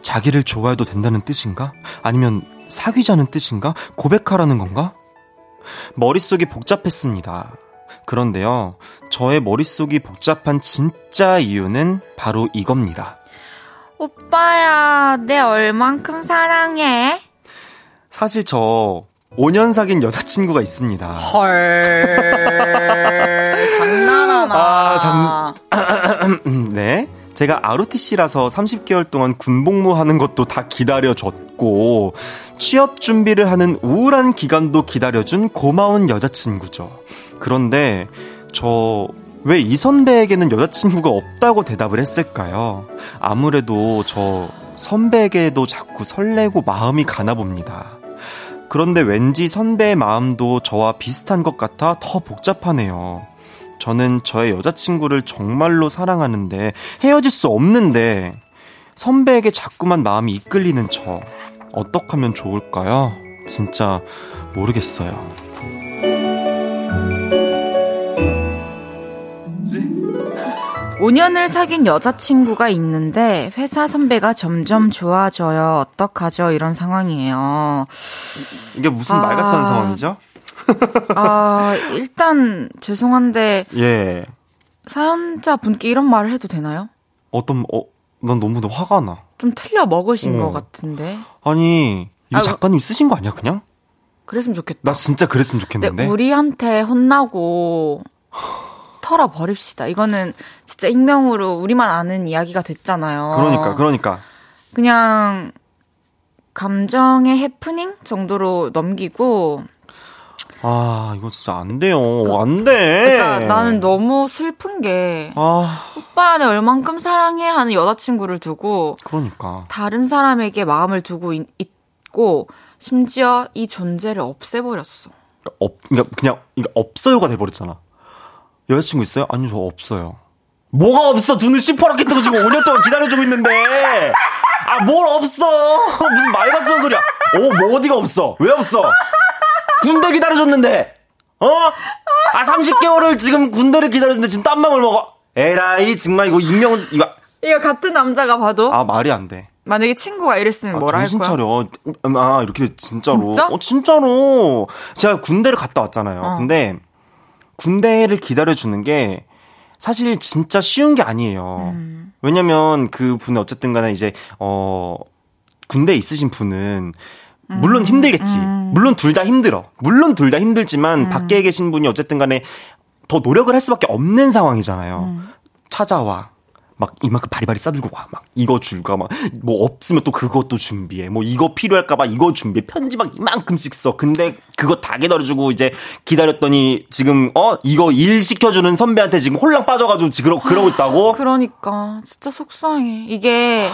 자기를 좋아해도 된다는 뜻인가? 아니면 사귀자는 뜻인가? 고백하라는 건가? 머릿속이 복잡했습니다. 그런데요, 저의 머릿속이 복잡한 진짜 이유는 바로 이겁니다. 오빠야, 내 얼만큼 사랑해? 사실 저 5년 사귄 여자친구가 있습니다. 헐. 장난하나. 아, 장, 네. 제가 ROTC라서 30개월 동안 군복무 하는 것도 다 기다려줬고, 취업 준비를 하는 우울한 기간도 기다려준 고마운 여자친구죠. 그런데 저 왜 이 선배에게는 여자친구가 없다고 대답을 했을까요? 아무래도 저 선배에게도 자꾸 설레고 마음이 가나 봅니다. 그런데 왠지 선배의 마음도 저와 비슷한 것 같아 더 복잡하네요. 저는 저의 여자친구를 정말로 사랑하는데 헤어질 수 없는데 선배에게 자꾸만 마음이 이끌리는 저 어떡 하면 좋을까요? 진짜 모르겠어요. 5년을 사귄 여자친구가 있는데 회사 선배가 점점 좋아져요. 어떡하죠? 이런 상황이에요. 이게 무슨 말 같은 아... 상황이죠? 아, 일단 죄송한데 예. 사연자 분께 이런 말을 해도 되나요? 어떤 어, 난 너무 화가 나. 좀 틀려 먹으신 어. 것 같은데. 아니, 이 아, 작가님 쓰신 거 아니야, 그냥? 그랬으면 좋겠다. 나 진짜 그랬으면 좋겠는데. 우리한테 혼나고 털어 버립시다. 이거는 진짜 익명으로 우리만 아는 이야기가 됐잖아요. 그러니까, 그러니까. 그냥 감정의 해프닝 정도로 넘기고 아, 이거 진짜 안 돼요. 그, 안 돼. 그러니까 나는 너무 슬픈 게 아. 오빠는 얼만큼 사랑해 하는 여자친구를 두고 그러니까 다른 사람에게 마음을 두고 있, 고 심지어 이 존재를 없애버렸어. 없, 그러니까 그냥 없어요가 돼버렸잖아. 여자친구 있어요? 아니 저 없어요. 뭐가 없어? 두눈 시퍼렇게 뜨고 지금 5년 동안 기다려주고 있는데. 아, 뭘 없어? 무슨 말 같은 소리야. 어, 뭐 어디가 없어? 왜 없어? 군대 기다려줬는데, 어? 아, 30개월을 지금 군대를 기다려줬는데 지금 딴맘을 먹어. 에라이, 정말 이거 익명, 이거. 이거 같은 남자가 봐도? 아, 말이 안 돼. 만약에 친구가 이랬으면 아, 뭐라 할 거야? 정신 차려. 아, 이렇게 진짜로. 진짜? 어, 진짜로. 제가 군대를 갔다 왔잖아요. 어. 근데 군대를 기다려주는 게 사실 진짜 쉬운 게 아니에요. 음. 왜냐면 그 분은 어쨌든 간에 이제, 어, 군대에 있으신 분은 물론 힘들겠지. 음. 물론 둘 다 힘들어. 물론 둘 다 힘들지만 음. 밖에 계신 분이 어쨌든 간에 더 노력을 할 수밖에 없는 상황이잖아요. 음. 찾아와. 막 이만큼 바리바리 싸들고 와. 막 이거 줄까 막 뭐 없으면 또 그것도 준비해. 뭐 이거 필요할까 봐 이거 준비해. 편지 막 이만큼씩 써. 근데 그거 다 기다려주고 이제 기다렸더니 지금 어 이거 일 시켜주는 선배한테 지금 홀랑 빠져가지고 지금 그러고 있다고. 그러니까 진짜 속상해. 이게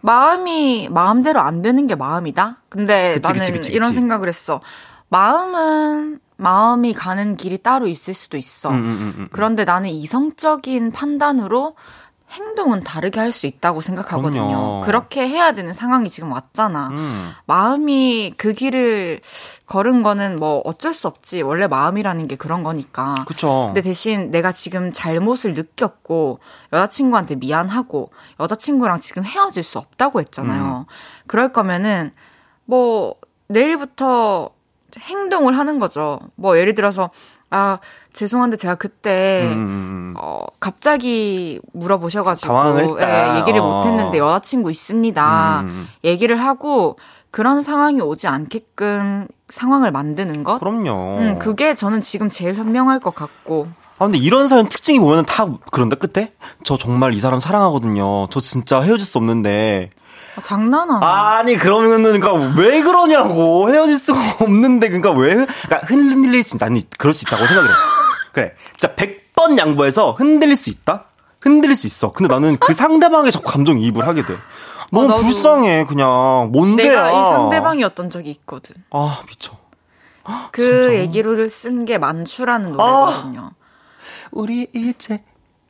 마음이 마음대로 안 되는 게 마음이다. 근데 그치, 나는 그치, 그치, 이런 생각을 했어. 마음은 마음이 가는 길이 따로 있을 수도 있어. 음, 음, 음, 음. 그런데 나는 이성적인 판단으로 행동은 다르게 할 수 있다고 생각하거든요. 그럼요. 그렇게 해야 되는 상황이 지금 왔잖아. 음. 마음이 그 길을 걸은 거는 뭐 어쩔 수 없지. 원래 마음이라는 게 그런 거니까. 그쵸. 근데 대신 내가 지금 잘못을 느꼈고 여자친구한테 미안하고 여자친구랑 지금 헤어질 수 없다고 했잖아요. 음. 그럴 거면은 뭐 내일부터 행동을 하는 거죠. 뭐 예를 들어서 아 죄송한데 제가 그때 음. 음, 음. 어 갑자기 물어보셔가지고 예, 얘기를 어. 못했는데 여자친구 있습니다. 음, 음. 얘기를 하고 그런 상황이 오지 않게끔 상황을 만드는 것. 그럼요. 음, 그게 저는 지금 제일 현명할 것 같고. 아, 근데 이런 사연 특징이 보면은 다 그런데 끝에? 저 정말 이 사람 사랑하거든요. 저 진짜 헤어질 수 없는데. 아, 장난하나? 아니 그러면은 그러니까 왜 그러냐고 헤어질 수가 없는데 그러니까 왜 그러니까 흔들릴 수 나는 그럴 수 있다고 생각을 해. 그래. 진짜 100번 양보해서 흔들릴 수 있다? 흔들릴 수 있어. 근데 나는 그 상대방의 자꾸 감정이입을 하게 돼. 너무 아, 불쌍해, 그냥. 뭔데야. 내가 이 상대방이었던 적이 있거든. 아, 미쳐. 그 진짜? 얘기를 쓴 게 만추라는 노래거든요. 아, 우리 이제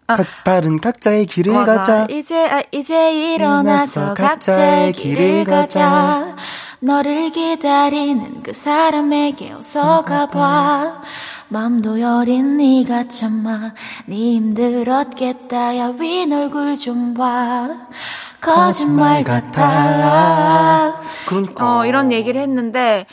아, 다른 각자의 길을 맞아. 가자. 이제 아, 이제 일어나서 각자의 길을 가자. 너를 기다리는 그 사람에게 어서 가봐. 맘도 여린 네가 참아. 네 힘들었겠다. 야윈 얼굴 좀봐 거짓말 같아. 그러니까. 어, 이런 얘기를 했는데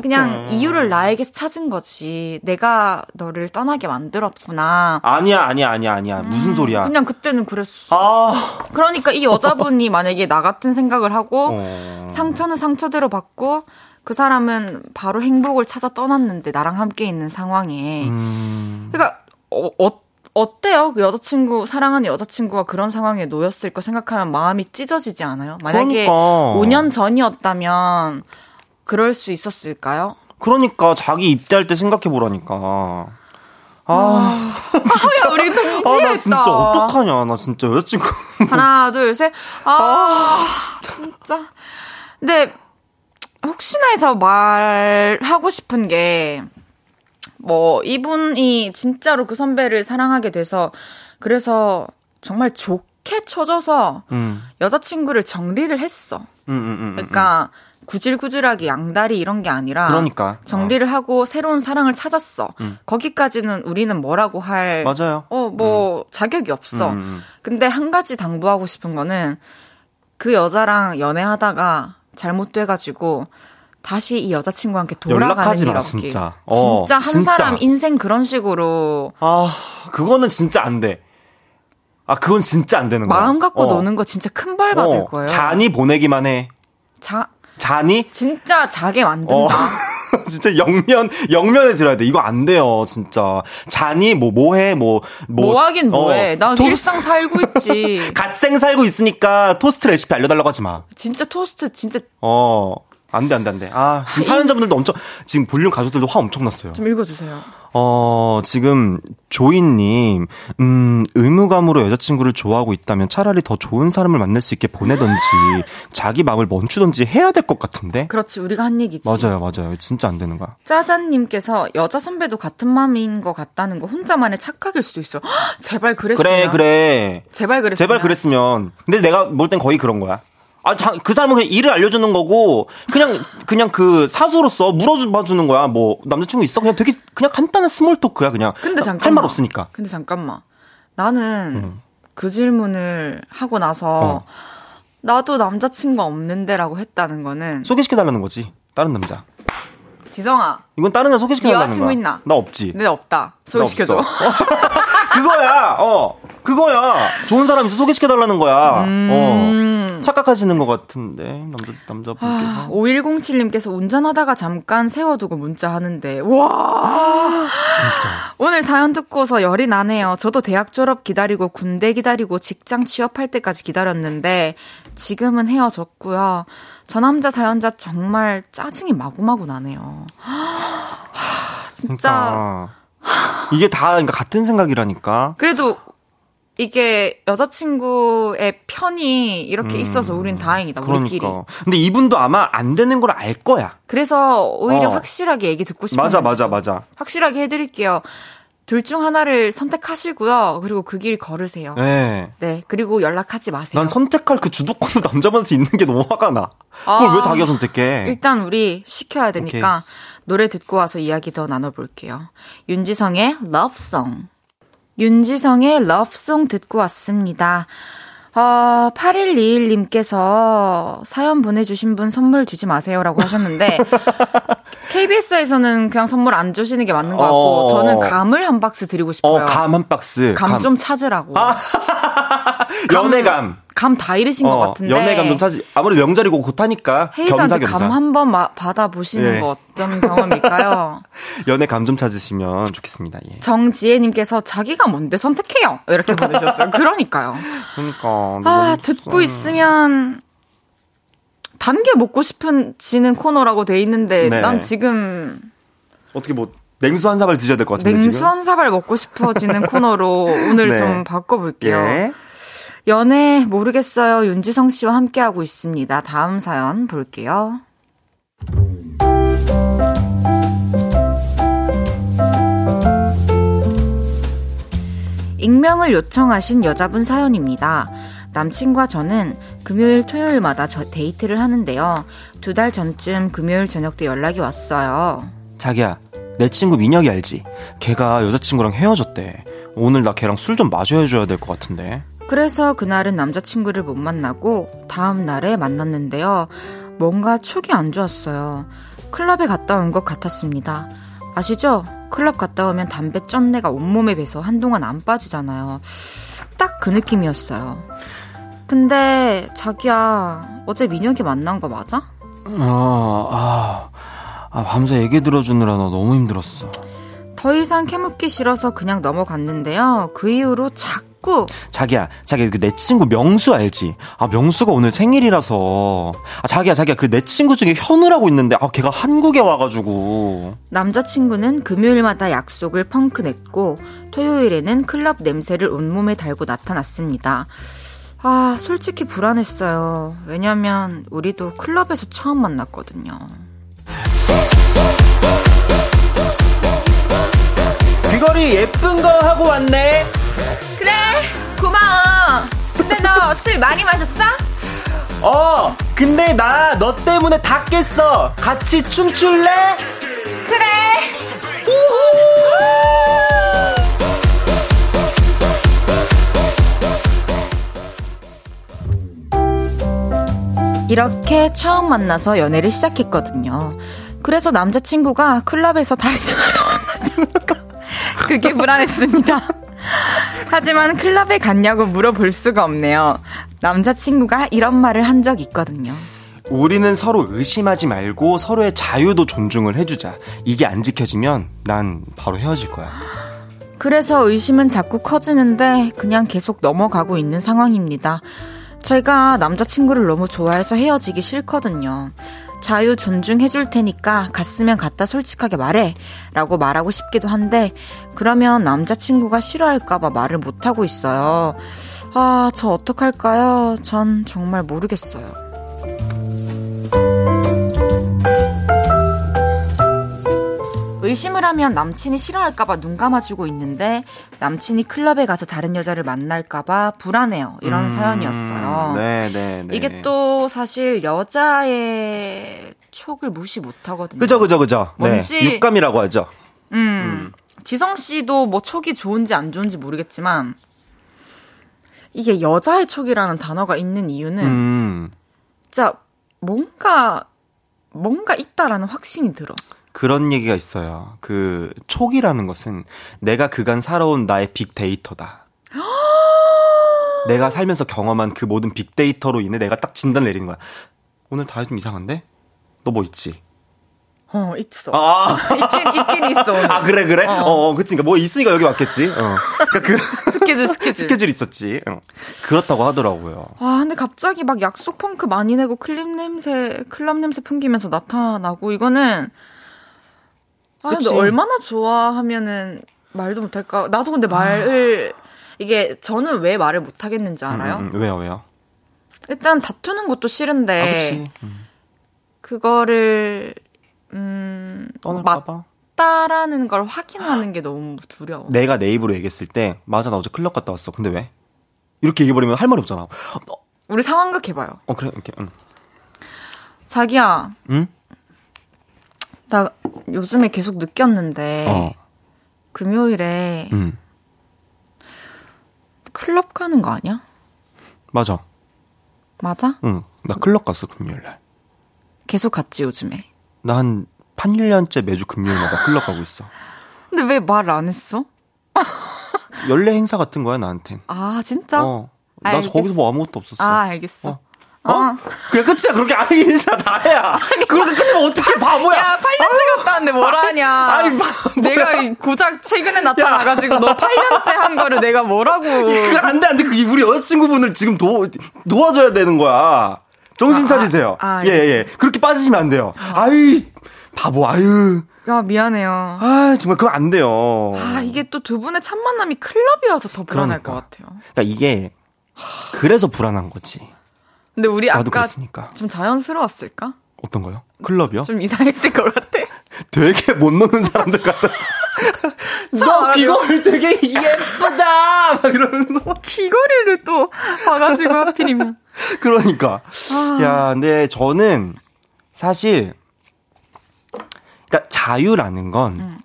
그냥 이유를 나에게서 찾은 거지. 내가 너를 떠나게 만들었구나. 아니야 아니야 아니야 아니야. 무슨 음, 소리야? 그냥 그때는 그랬어. 아. 그러니까 이 여자분이 만약에 나 같은 생각을 하고 어... 상처는 상처대로 받고 그 사람은 바로 행복을 찾아 떠났는데 나랑 함께 있는 상황에. 음... 그러니까 어, 어, 어때요? 그 여자친구 사랑하는 여자친구가 그런 상황에 놓였을 거 생각하면 마음이 찢어지지 않아요? 만약에 그러니까. 5년 전이었다면 그럴 수 있었을까요? 그러니까 자기 입대할 때 생각해 보라니까. 아, 진짜. 아, 우리 동지했다. 아, 나 진짜 어떡하냐. 나 진짜 여자친구. 하나, 둘, 셋. 아, 아 진짜. 진짜. 근데, 혹시나 해서 말하고 싶은 게, 뭐, 이분이 진짜로 그 선배를 사랑하게 돼서, 그래서 정말 좋게 쳐줘서, 음. 여자친구를 정리를 했어. 음, 음, 음 그러니까, 음. 구질구질하게 양다리 이런 게 아니라 그러니까 정리를 어. 하고 새로운 사랑을 찾았어. 음. 거기까지는 우리는 뭐라고 할 맞아요. 어뭐 음. 자격이 없어. 음, 음. 근데 한 가지 당부하고 싶은 거는 그 여자랑 연애하다가 잘못돼 가지고 다시 이 여자친구한테 돌아가는 일 없기. 진짜. 어, 진짜 한 진짜. 사람 인생 그런 식으로 아, 그거는 진짜 안 돼. 아, 그건 진짜 안 되는 거야. 마음 갖고 어. 노는 거 진짜 큰 벌 받을 어. 거예요. 잔이 보내기만 해. 자, 자니? 진짜 자게 만든다. 어, 진짜 영면 영면에 들어야 돼. 이거 안 돼요, 진짜. 자니 뭐 뭐해 뭐 뭐. 뭐 하긴 뭐해. 어, 나 토스... 일상 살고 있지. 갓생 살고 있으니까 토스트 레시피 알려달라고 하지 마. 진짜 토스트 진짜. 어. 안 돼, 안 돼, 안 돼. 아, 지금 사연자분들도 엄청, 지금 볼륨 가족들도 화 엄청 났어요. 좀 읽어주세요. 어, 지금 조이님, 음, 의무감으로 여자친구를 좋아하고 있다면 차라리 더 좋은 사람을 만날 수 있게 보내던지, 자기 마음을 멈추던지 해야 될 것 같은데? 그렇지, 우리가 한 얘기지. 맞아요, 맞아요. 진짜 안 되는 거야. 짜잔님께서 여자 선배도 같은 마음인 것 같다는 거 혼자만의 착각일 수도 있어. 제발 그랬으면. 그래, 그래. 제발 그랬으면. 제발 그랬으면. 근데 내가 볼 땐 거의 그런 거야. 아, 자, 그 사람은 그냥 일을 알려주는 거고, 그냥, 그냥 그 사수로서 물어봐 주는 거야. 뭐, 남자친구 있어? 그냥 되게, 그냥 간단한 small talk야, 그냥. 근데 잠깐만. 할말 없으니까. 근데 잠깐만. 나는 음. 그 질문을 하고 나서, 어. 나도 남자친구 없는데라고 했다는 거는. 소개시켜 달라는 거지. 다른 남자. 지성아. 이건 다른 애 소개시켜 달라는 거야. 여자친구 있나? 나 없지. 네, 없다. 소개시켜 줘. 그거야, 어. 그거야. 좋은 사람 있어 소개시켜 달라는 거야. 음. 어. 착각하시는 것 같은데, 남자, 남자분께서. 아, 5107님께서 운전하다가 잠깐 세워두고 문자 하는데, 와! 진짜. 오늘 사연 듣고서 열이 나네요. 저도 대학 졸업 기다리고 군대 기다리고 직장 취업할 때까지 기다렸는데, 지금은 헤어졌고요. 저 남자 사연자 정말 짜증이 마구마구 나네요. 하, 진짜. 그러니까. 이게 다 그러니까 같은 생각이라니까. 그래도 이게 여자친구의 편이 이렇게 음, 있어서 우린 다행이다, 그러니까. 우리끼리. 근데 이분도 아마 안 되는 걸 알 거야. 그래서 오히려 어. 확실하게 얘기 듣고 싶어요. 맞아, 맞아, 맞아. 확실하게 해드릴게요. 둘 중 하나를 선택하시고요. 그리고 그 길 걸으세요. 네. 네. 그리고 연락하지 마세요. 난 선택할 그 주도권도 남자분한테 있는 게 너무 화가 나. 그걸 아, 왜 자기가 선택해? 일단 우리 시켜야 되니까 오케이. 노래 듣고 와서 이야기 더 나눠볼게요. 윤지성의 러브송. 윤지성의 러브송 듣고 왔습니다. 어, 8121님께서 사연 보내주신 분 선물 주지 마세요라고 하셨는데, KBS에서는 그냥 선물 안 주시는 게 맞는 것 같고, 어... 저는 감을 한 박스 드리고 싶어요. 어, 감 한 박스. 감 좀 찾으라고. 아, 연애감. 감 다 잃으신 어, 것 같은데. 연애감 좀 찾지. 아무래도 명절이고 곧 하니까. 헤이즈한테 감 한번 받아보시는 예. 거 어떤 경험일까요? 연애감 좀 찾으시면 좋겠습니다. 예. 정지혜님께서 자기가 뭔데 선택해요. 이렇게 보내주셨어요. 그러니까요. 그러니까. 아, 듣고 있으면. 단게 먹고 싶은 지는 코너라고 돼 있는데 네. 난 지금 어떻게 뭐 냉수 한 사발 드셔야 될 것 같은데 냉수 지금? 한 사발 먹고 싶어지는 코너로 오늘 네. 좀 바꿔볼게요. 예. 연애 모르겠어요. 윤지성 씨와 함께하고 있습니다. 다음 사연 볼게요. 익명을 요청하신 여자분 사연입니다. 남친과 저는 금요일, 토요일마다 저 데이트를 하는데요. 두 달 전쯤 금요일 저녁 때 연락이 왔어요. 자기야, 내 친구 민혁이 알지? 걔가 여자친구랑 헤어졌대. 오늘 나 걔랑 술 좀 마셔 줘야 될 것 같은데. 그래서 그날은 남자친구를 못 만나고 다음 날에 만났는데요. 뭔가 촉이 안 좋았어요. 클럽에 갔다 온 것 같았습니다. 아시죠? 클럽 갔다 오면 담배 쩐내가 온몸에 배서 한동안 안 빠지잖아요. 딱 그 느낌이었어요. 근데 자기야 어제 민혁이 만난 거 맞아? 아, 아, 아 밤새 얘기 들어주느라 너 너무 힘들었어. 더 이상 캐묻기 싫어서 그냥 넘어갔는데요. 그 이후로 자꾸 축구. 자기야, 자기야, 그 내 친구 명수 알지? 아, 명수가 오늘 생일이라서. 아, 자기야, 자기야, 그 내 친구 중에 현우라고 있는데, 아, 걔가 한국에 와가지고. 남자친구는 금요일마다 약속을 펑크 냈고, 토요일에는 클럽 냄새를 온몸에 달고 나타났습니다. 아, 솔직히 불안했어요. 왜냐면, 우리도 클럽에서 처음 만났거든요. 귀걸이 예쁜 거 하고 왔네. 그래, 고마워. 근데 너 술 많이 마셨어? 어, 근데 나 너 때문에 다 깼어. 같이 춤출래? 그래. 이렇게 처음 만나서 연애를 시작했거든요. 그래서 남자친구가 클럽에서 여자를 만나니까 그게 불안했습니다. 하지만 클럽에 갔냐고 물어볼 수가 없네요. 남자친구가 이런 말을 한 적 있거든요. 우리는 서로 의심하지 말고 서로의 자유도 존중을 해주자. 이게 안 지켜지면 난 바로 헤어질 거야. 그래서 의심은 자꾸 커지는데 그냥 계속 넘어가고 있는 상황입니다. 제가 남자친구를 너무 좋아해서 헤어지기 싫거든요. 자유 존중해줄 테니까 갔으면 갔다 솔직하게 말해. 라고 말하고 싶기도 한데, 그러면 남자친구가 싫어할까봐 말을 못하고 있어요. 아, 저 어떡할까요? 전 정말 모르겠어요. 의심을 하면 남친이 싫어할까봐 눈 감아주고 있는데 남친이 클럽에 가서 다른 여자를 만날까봐 불안해요. 이런 음, 사연이었어요. 네, 네, 네. 이게 또 사실 여자의 촉을 무시 못하거든요. 그죠, 그죠, 그죠. 네. 뭔지 네, 육감이라고 하죠. 음, 음. 지성 씨도 뭐 촉이 좋은지 안 좋은지 모르겠지만 이게 여자의 촉이라는 단어가 있는 이유는 음. 진짜 뭔가 뭔가 있다라는 확신이 들어. 그런 얘기가 있어요. 그 촉이라는 것은 내가 그간 살아온 나의 빅데이터다. 내가 살면서 경험한 그 모든 빅데이터로 인해 내가 딱 진단 내리는 거야. 오늘 다이 좀 이상한데? 너 뭐 있지? 어, 있어. 아. 있긴, 있긴 있어. 오늘. 아, 그래, 그래? 어, 어 그치. 그니까 뭐 있으니까 여기 왔겠지. 어. 그러니까 그, 스케줄, 스케줄. 스케줄 있었지. 어. 그렇다고 하더라고요. 아, 근데 갑자기 막 약속 펑크 많이 내고 클립 냄새, 클럽 냄새 풍기면서 나타나고, 이거는 아, 근데 얼마나 좋아하면은 말도 못할까? 나도 근데 말을 이게 저는 왜 말을 못 하겠는지 알아요? 음, 음, 음, 왜요, 왜요? 일단 다투는 것도 싫은데 아, 음. 그거를 음 떠날까봐 맞다라는 걸 확인하는 게 너무 두려워. 내가 내 입으로 얘기했을 때 맞아 나 어제 클럽 갔다 왔어. 근데 왜? 이렇게 얘기해버리면 할 말이 없잖아. 우리 상황극 해봐요. 어 그래 이렇게. 응. 자기야. 응? 나 요즘에 계속 느꼈는데 어. 금요일에 음. 클럽 가는 거 아니야? 맞아. 맞아? 응. 나 클럽 갔어 금요일 날. 계속 갔지 요즘에. 나 한 8, 1년째 매주 금요일마다 클럽 가고 있어. 근데 왜 말 안 했어? 연례 행사 같은 거야 나한텐. 아 진짜? 어. 나 알겠어. 거기서 뭐 아무것도 없었어. 아 알겠어. 어. 어? 어? 그냥 끝이야. 그렇게 아니 인사 다 해야. 그렇게 끝이면 어떻게 바보야. 야, 8년째 갔다 왔는데 뭐라 하냐. 아니, 내가 고작 최근에 나타나가지고 너 8년째 한 거를 내가 뭐라고. 그거 안 돼, 안 돼. 우리 여자친구분을 지금 도, 도와줘야 되는 거야. 정신 아, 아. 차리세요. 아, 아, 예, 예. 그렇게 빠지시면 안 돼요. 아이, 바보, 아유. 야, 미안해요. 아, 정말 그건 안 돼요. 아, 이게 또 두 분의 첫 만남이 클럽이어서 더 불안할 그러니까. 것 같아요. 그러니까 이게, 그래서 불안한 거지. 근데 우리 아까 그랬으니까. 좀 자연스러웠을까? 어떤 거요? 클럽이요? 좀 이상했을 것 같아. 되게 못 노는 사람들 같았어. 너 귀걸이 되게 예쁘다! 막 이러면서. 귀걸이를 또 봐가지고 하필이면. 그러니까. 아. 야, 근데 저는 사실, 그러니까 자유라는 건 음.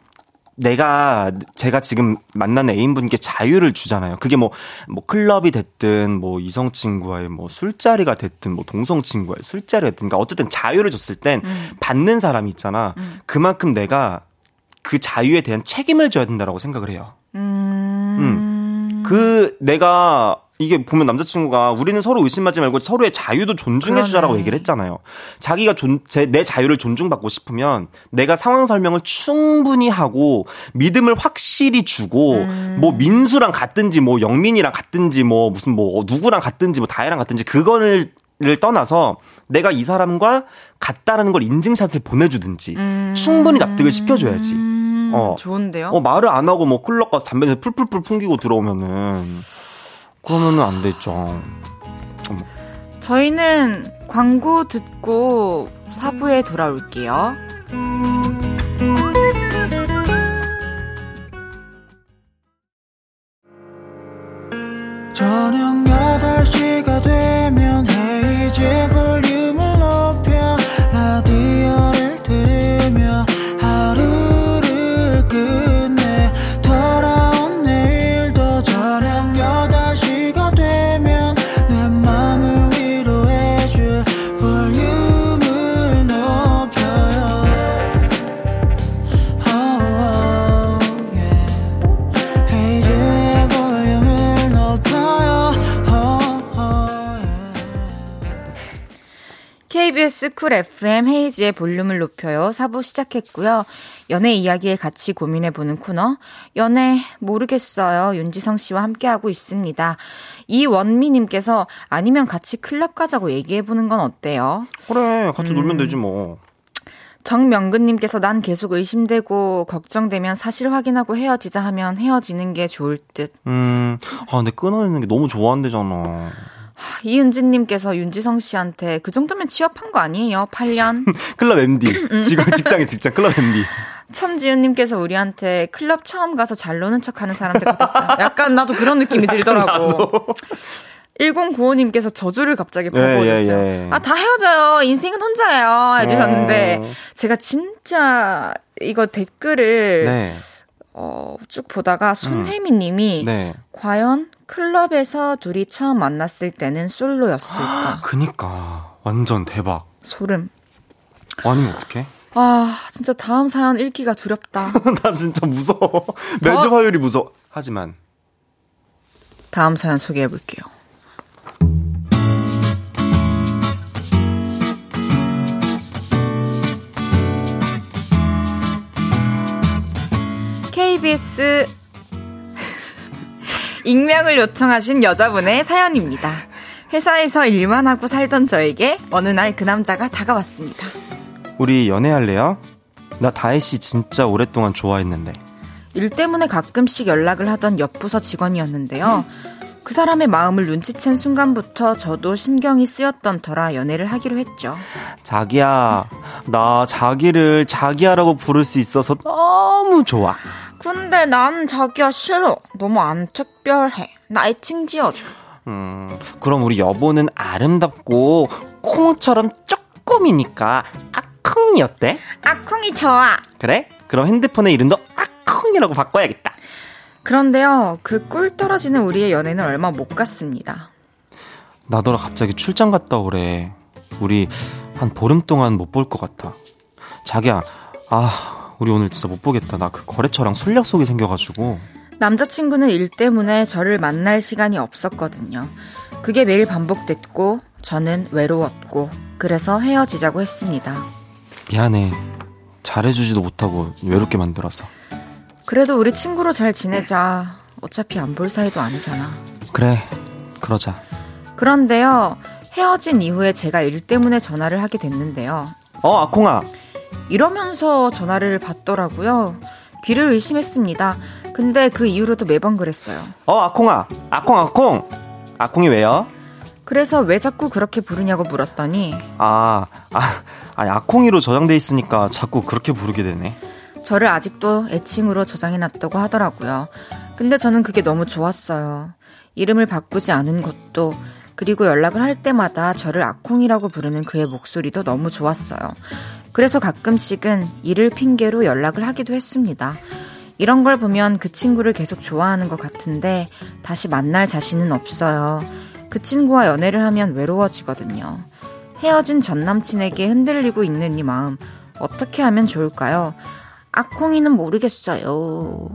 내가 제가 지금 만난 애인분께 자유를 주잖아요. 그게 뭐뭐 뭐 클럽이 됐든 뭐 이성 친구와의 뭐 술자리가 됐든 뭐 동성 친구와의 술자리가 됐든 그러니까 어쨌든 자유를 줬을 땐 음. 받는 사람이 있잖아. 음. 그만큼 내가 그 자유에 대한 책임을 져야 된다라고 생각을 해요. 음. 음. 그 내가 이게 보면 남자친구가 우리는 서로 의심하지 말고 서로의 자유도 존중해 주자라고 얘기를 했잖아요. 자기가 존, 제, 내 자유를 존중받고 싶으면 내가 상황 설명을 충분히 하고 믿음을 확실히 주고 음. 뭐 민수랑 같든지 뭐 영민이랑 같든지 뭐 무슨 뭐 누구랑 같든지 뭐 다혜랑 같든지 그거를 를 떠나서 내가 이 사람과 같다라는 걸 인증샷을 보내주든지 음. 충분히 납득을 시켜줘야지. 음. 어. 좋은데요? 어, 말을 안 하고 뭐 클럽 가서 담배 풀풀풀 풍기고 들어오면은 그러면은 안 되죠. 저희는 광고 듣고 사부에 돌아올게요. 저녁 8시가 되면 헤이즈 KBS 쿨 FM 헤이즈의 볼륨을 높여요. 4부 시작했고요. 연애 이야기에 같이 고민해보는 코너. 연애 모르겠어요. 윤지성 씨와 함께하고 있습니다. 이원미님께서 아니면 같이 클럽 가자고 얘기해보는 건 어때요? 그래, 같이 음. 놀면 되지 뭐. 정명근님께서 난 계속 의심되고 걱정되면 사실 확인하고 헤어지자 하면 헤어지는 게 좋을 듯. 음, 아, 근데 끊어내는 게 너무 좋아한대잖아. 이은지님께서 윤지성 씨한테 그 정도면 취업한 거 아니에요? 8년? 클럽 MD. 직업 직장에 직장 클럽 MD. 천지은님께서 우리한테 클럽 처음 가서 잘 노는 척 하는 사람들 같았어요. 약간 나도 그런 느낌이 들더라고. 1095님께서 저주를 갑자기 보고오셨어요. 예, 예, 예. 아, 다 헤어져요. 인생은 혼자예요. 해주셨는데, 어... 제가 진짜 이거 댓글을 네. 어, 쭉 보다가 손혜미 님이 음. 네. 과연 클럽에서 둘이 처음 만났을 때는 솔로였을까? 그니까. 완전 대박. 소름. 아니면 어떡해? 아, 진짜 다음 사연 읽기가 두렵다. 나 진짜 무서워. 매주 화요일이 무서워. 하지만. 다음 사연 소개해 볼게요. KBS 익명을 요청하신 여자분의 사연입니다. 회사에서 일만 하고 살던 저에게 어느 날 그 남자가 다가왔습니다. 우리 연애할래요? 나 다혜 씨 진짜 오랫동안 좋아했는데. 일 때문에 가끔씩 연락을 하던 옆 부서 직원이었는데요. 그 사람의 마음을 눈치챈 순간부터 저도 신경이 쓰였던 터라 연애를 하기로 했죠. 자기야, 나 자기를 자기야라고 부를 수 있어서 너무 좋아. 근데 난 자기야 싫어. 너무 안 특별해. 나 애칭 지어줘. 음, 그럼 우리 여보는 아름답고 콩처럼 조금이니까 아콩이 어때? 아콩이 좋아. 그래? 그럼 핸드폰의 이름도 아콩이라고 바꿔야겠다. 그런데요, 그 꿀 떨어지는 우리의 연애는 얼마 못 갔습니다. 나더러 갑자기 출장 갔다 오래. 우리 한 보름 동안 못 볼 것 같아. 자기야, 아, 우리 오늘 진짜 못 보겠다. 나 그 거래처랑 술 약속이 생겨가지고. 남자친구는 일 때문에 저를 만날 시간이 없었거든요. 그게 매일 반복됐고, 저는 외로웠고, 그래서 헤어지자고 했습니다. 미안해. 잘해주지도 못하고 외롭게 만들어서. 그래도 우리 친구로 잘 지내자. 어차피 안 볼 사이도 아니잖아. 그래, 그러자. 그런데요, 헤어진 이후에 제가 일 때문에 전화를 하게 됐는데요. 어, 아콩아. 이러면서 전화를 받더라고요. 귀를 의심했습니다. 근데 그 이후로도 매번 그랬어요. 어, 아콩아. 아콩, 아콩. 아콩이 왜요? 그래서 왜 자꾸 그렇게 부르냐고 물었더니 아, 아, 아니 아콩이로 저장돼 있으니까 자꾸 그렇게 부르게 되네. 저를 아직도 애칭으로 저장해 놨다고 하더라고요. 근데 저는 그게 너무 좋았어요. 이름을 바꾸지 않은 것도, 그리고 연락을 할 때마다 저를 아콩이라고 부르는 그의 목소리도 너무 좋았어요. 그래서 가끔씩은 일을 핑계로 연락을 하기도 했습니다. 이런 걸 보면 그 친구를 계속 좋아하는 것 같은데 다시 만날 자신은 없어요. 그 친구와 연애를 하면 외로워지거든요. 헤어진 전 남친에게 흔들리고 있는 이 마음 어떻게 하면 좋을까요? 아콩이는 모르겠어요.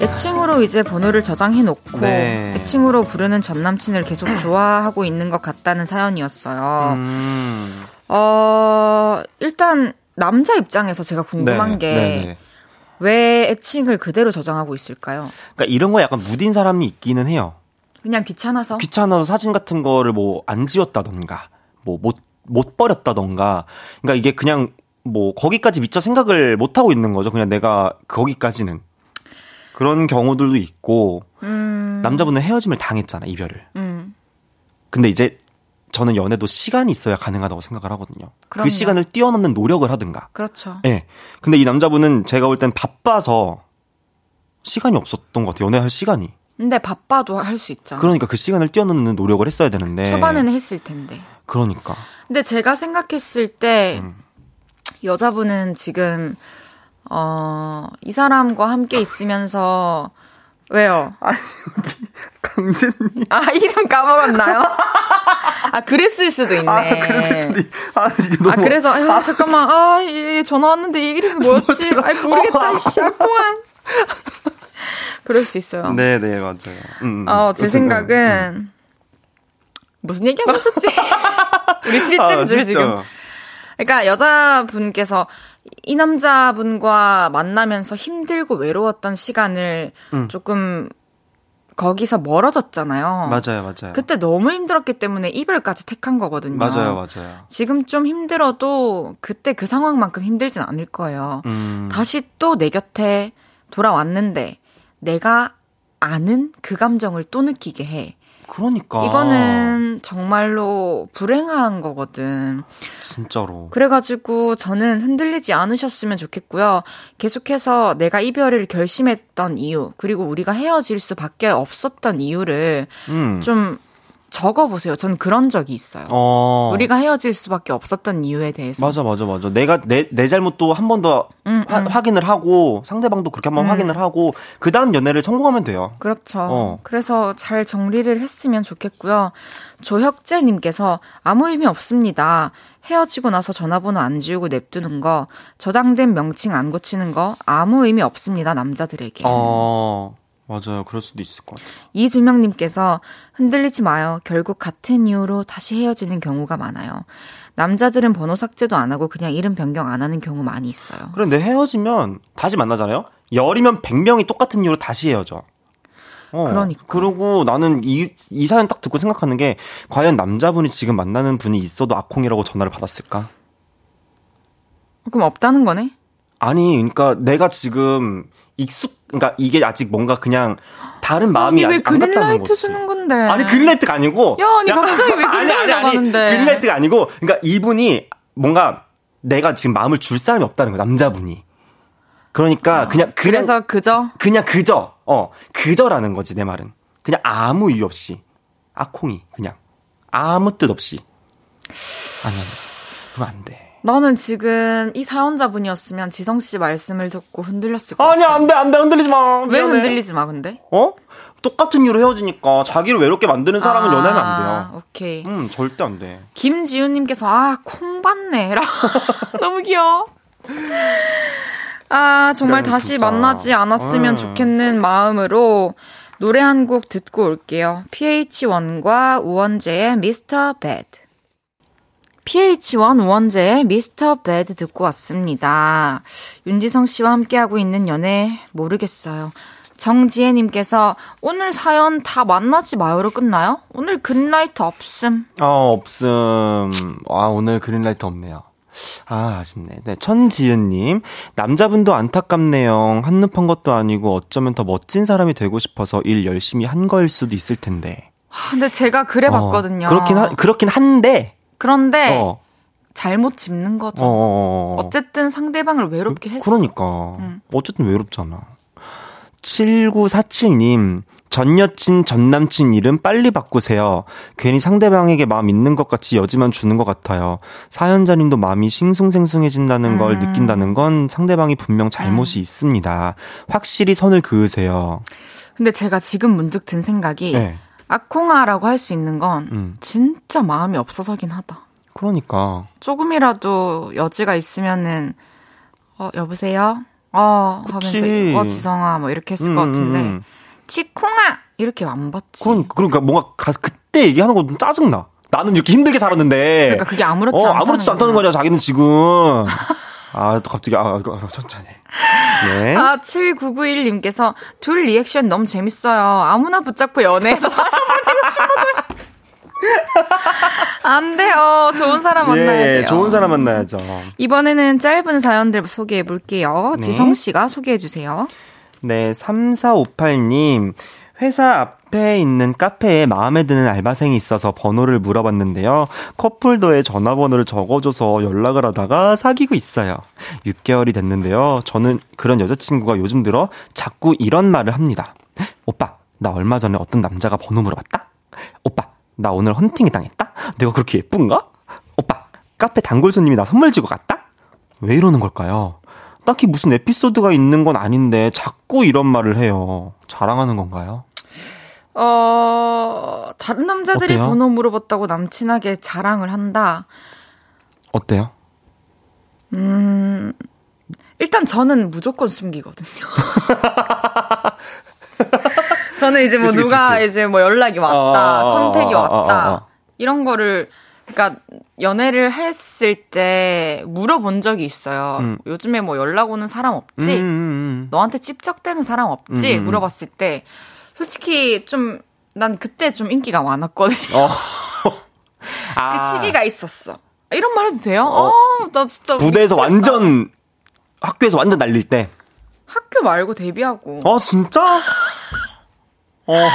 애칭으로 이제 번호를 저장해 놓고 네. 애칭으로 부르는 전 남친을 계속 좋아하고 있는 것 같다는 사연이었어요. 음. 어, 일단 남자 입장에서 제가 궁금한 게왜 애칭을 그대로 저장하고 있을까요? 그러니까 이런 거 약간 무딘 사람이 있기는 해요. 그냥 귀찮아서? 귀찮아서 사진 같은 거를 뭐 안 지웠다던가, 뭐 못, 못 버렸다던가. 그러니까 이게 그냥 뭐 거기까지 미처 생각을 못 하고 있는 거죠. 그냥 내가 거기까지는. 그런 경우들도 있고, 음... 남자분은 헤어짐을 당했잖아, 이별을. 음. 근데 이제 저는 연애도 시간이 있어야 가능하다고 생각을 하거든요. 그 그럼요. 그 시간을 뛰어넘는 노력을 하든가. 그렇죠. 예. 네. 근데 이 남자분은 제가 볼 땐 바빠서 시간이 없었던 것 같아요. 연애할 시간이. 근데 바빠도 할 수 있잖아. 그러니까 그 시간을 뛰어넘는 노력을 했어야 되는데. 초반에는 했을 텐데. 그러니까. 근데 제가 생각했을 때 음. 여자분은 지금 어, 이 사람과 함께 있으면서 왜요? 강진님. 아, 이름 까먹었나요? 아, 그랬을 수도 있네. 아, 그랬을 수도 있... 아, 이게 너무... 아, 그래서, 아, 잠깐만, 아, 얘 전화 왔는데 이 이름이 뭐였지? 아, 모르겠다, 씨, 뽕한. 그럴 수 있어요. 네, 네, 맞아요. 음, 음. 어, 제 생각은 음. 무슨 얘기하고 있었지? 우리 실제인 아, 줄 지금. 그러니까 여자분께서 이 남자분과 만나면서 힘들고 외로웠던 시간을 음. 조금 거기서 멀어졌잖아요. 맞아요, 맞아요. 그때 너무 힘들었기 때문에 이별까지 택한 거거든요. 맞아요, 맞아요. 지금 좀 힘들어도 그때 그 상황만큼 힘들진 않을 거예요. 음. 다시 또 내 곁에 돌아왔는데 내가 아는 그 감정을 또 느끼게 해. 그러니까. 이거는 정말로 불행한 거거든. 진짜로. 그래가지고 저는 흔들리지 않으셨으면 좋겠고요. 계속해서 내가 이별을 결심했던 이유, 그리고 우리가 헤어질 수밖에 없었던 이유를 음. 좀 적어보세요. 전 그런 적이 있어요. 어. 우리가 헤어질 수밖에 없었던 이유에 대해서. 맞아, 맞아, 맞아. 내가 내, 내 잘못도 한 번더 음, 음. 확인을 하고 상대방도 그렇게 한번 음. 확인을 하고 그 다음 연애를 성공하면 돼요. 그렇죠. 어. 그래서 잘 정리를 했으면 좋겠고요. 조혁재님께서 아무 의미 없습니다. 헤어지고 나서 전화번호 안 지우고 냅두는 거, 저장된 명칭 안 고치는 거 아무 의미 없습니다. 남자들에게. 어. 맞아요. 그럴 수도 있을 것 같아요. 이주명님께서 흔들리지 마요. 결국 같은 이유로 다시 헤어지는 경우가 많아요. 남자들은 번호 삭제도 안 하고 그냥 이름 변경 안 하는 경우 많이 있어요. 그런데 헤어지면 다시 만나잖아요? 열이면 100명이 똑같은 이유로 다시 헤어져. 어, 그러니까. 그리고 나는 이, 이 사연 딱 듣고 생각하는 게, 과연 남자분이 지금 만나는 분이 있어도 악콩이라고 전화를 받았을까? 그럼 없다는 거네? 아니, 그러니까 내가 지금 익숙 그러니까 이게 아직 뭔가 그냥 다른 마음이 아니, 아직 안 갔다는 거지. 주는 건데. 아니 그린라이트가 아니고. 야, 아니 갑자기 왜 그린라이트 아니, 아니, 아니, 그린라이트가 아니고, 그러니까 이분이 뭔가 내가 지금 마음을 줄 사람이 없다는 거야 남자분이. 그러니까 어, 그냥, 그냥 그래서 그저 그냥 그저 어 그저라는 거지 내 말은. 그냥 아무 이유 없이 아콩이 그냥 아무 뜻 없이. 아니, 그럼 안 돼. 나는 지금 이 사연자분이었으면 지성 씨 말씀을 듣고 흔들렸을 것 아니, 안 돼, 안 돼, 흔들리지 마. 왜 미안해. 흔들리지 마, 근데? 어? 똑같은 이유로 헤어지니까 자기를 외롭게 만드는 사람은 아, 연애하면 안 돼요. 오케이. 음, 절대 안 돼. 김지훈님께서, 아, 콩 받네. 라 너무 귀여워. 아, 정말 그래, 다시 진짜. 만나지 않았으면 음. 좋겠는 마음으로 노래 한 곡 듣고 올게요. PH1과 우원재의 미스터 배드. PH1 우원재의 미스터 배드 듣고 왔습니다. 윤지성 씨와 함께하고 있는 연애 모르겠어요. 정지혜님께서 오늘 사연 다 만나지 마요로 끝나요? 오늘 그린라이트 없음. 어, 없음. 아, 오늘 그린라이트 없네요. 아, 아쉽네. 네, 천지은님. 남자분도 안타깝네요. 한눈 판 것도 아니고 어쩌면 더 멋진 사람이 되고 싶어서 일 열심히 한 거일 수도 있을 텐데. 아, 근데 제가 그래 봤거든요. 어, 그렇긴, 하, 그렇긴 한데, 그런데 어. 잘못 짚는 거죠. 어, 어, 어, 어. 어쨌든 상대방을 외롭게 했어. 그러니까. 응. 어쨌든 외롭잖아. 7947님, 전 여친, 전 남친 이름 빨리 바꾸세요. 괜히 상대방에게 마음 있는 것 같이 여지만 주는 것 같아요. 사연자님도 마음이 싱숭생숭해진다는 음. 걸 느낀다는 건 상대방이 분명 잘못이 음. 있습니다. 확실히 선을 그으세요. 근데 제가 지금 문득 든 생각이 네. 아콩아라고 할 수 있는 건 음. 진짜 마음이 없어서긴 하다. 그러니까. 조금이라도 여지가 있으면은 어 여보세요. 어, 그치. 하면서, 어, 지성아, 뭐 이렇게 했을 음, 것 같은데. 음. 치콩아! 이렇게 안 받지. 그런, 그러니까 뭔가 가, 그때 얘기하는 거 좀 짜증 나. 나는 이렇게 힘들게 살았는데. 그러니까 그게 아무렇지 어, 아무렇지도 않다는 거냐, 자기는 지금. 아, 또 갑자기, 아, 아 천천히. 네. 아, 7991님께서 둘 리액션 너무 재밌어요. 아무나 붙잡고 연애해서 친구들. 안 돼요. 좋은 사람 만나야 예, 돼요. 좋은 사람 만나야죠. 이번에는 짧은 사연들 소개해 볼게요. 네. 지성 씨가 소개해 주세요. 네, 3458님. 회사 앞에 있는 카페에 마음에 드는 알바생이 있어서 번호를 물어봤는데요. 커플도에 전화번호를 적어줘서 연락을 하다가 사귀고 있어요. 6개월이 됐는데요. 저는 그런 여자친구가 요즘 들어 자꾸 이런 말을 합니다. 오빠, 나 얼마 전에 어떤 남자가 번호 물어봤다? 오빠, 나 오늘 헌팅이 당했다? 내가 그렇게 예쁜가? 오빠, 카페 단골 손님이 나 선물 주고 갔다? 왜 이러는 걸까요? 딱히 무슨 에피소드가 있는 건 아닌데 자꾸 이런 말을 해요. 자랑하는 건가요? 어, 다른 남자들이 어때요? 번호 물어봤다고 남친에게 자랑을 한다. 어때요? 음, 일단 저는 무조건 숨기거든요. 저는 이제 뭐 그치, 누가 그치. 이제 뭐 연락이 왔다, 어, 컨택이 어, 어, 왔다, 어, 이런 거를 그러니까 연애를 했을 때 물어본 적이 있어요. 음. 요즘에 뭐 연락 오는 사람 없지? 음, 음, 음. 너한테 찝적대는 사람 없지? 음, 음, 물어봤을 때 솔직히 좀 난 그때 좀 인기가 많았거든요. 어. 아. 그 시기가 있었어. 이런 말 해도 돼요? 어, 어 나 진짜 부대에서 미치겠다. 완전 학교에서 완전 날릴 때. 학교 말고 데뷔하고. 아 진짜? 어.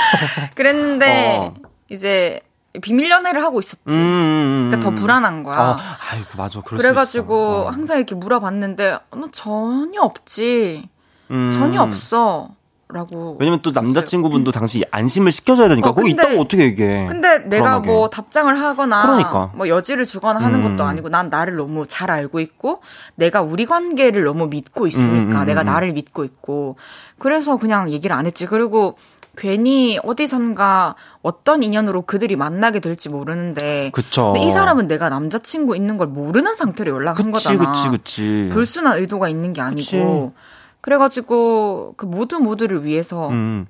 그랬는데 어. 이제 비밀 연애를 하고 있었지. 음, 음, 음. 그러니까 더 불안한 거야. 어, 아이고 맞아. 그래가지고 어. 항상 이렇게 물어봤는데 너 전혀 없지. 음. 전혀 없어. 라고. 왜냐면 또 남자친구분도 당시 안심을 시켜줘야 되니까. 어, 거기 있다고 어떻게 얘기해. 근데 내가 불안하게. 뭐 답장을 하거나. 그러니까. 뭐 여지를 주거나 하는 음. 것도 아니고 난 나를 너무 잘 알고 있고 내가 우리 관계를 너무 믿고 있으니까 음, 내가 나를 믿고 있고. 그래서 그냥 얘기를 안 했지. 그리고 괜히 어디선가 어떤 인연으로 그들이 만나게 될지 모르는데. 그쵸. 근데 이 사람은 내가 남자친구 있는 걸 모르는 상태로 연락한 그치, 거잖아. 그치, 그치. 불순한 의도가 있는 게 아니고. 그치. 그래가지고 그 모두 모두를 위해서. 음.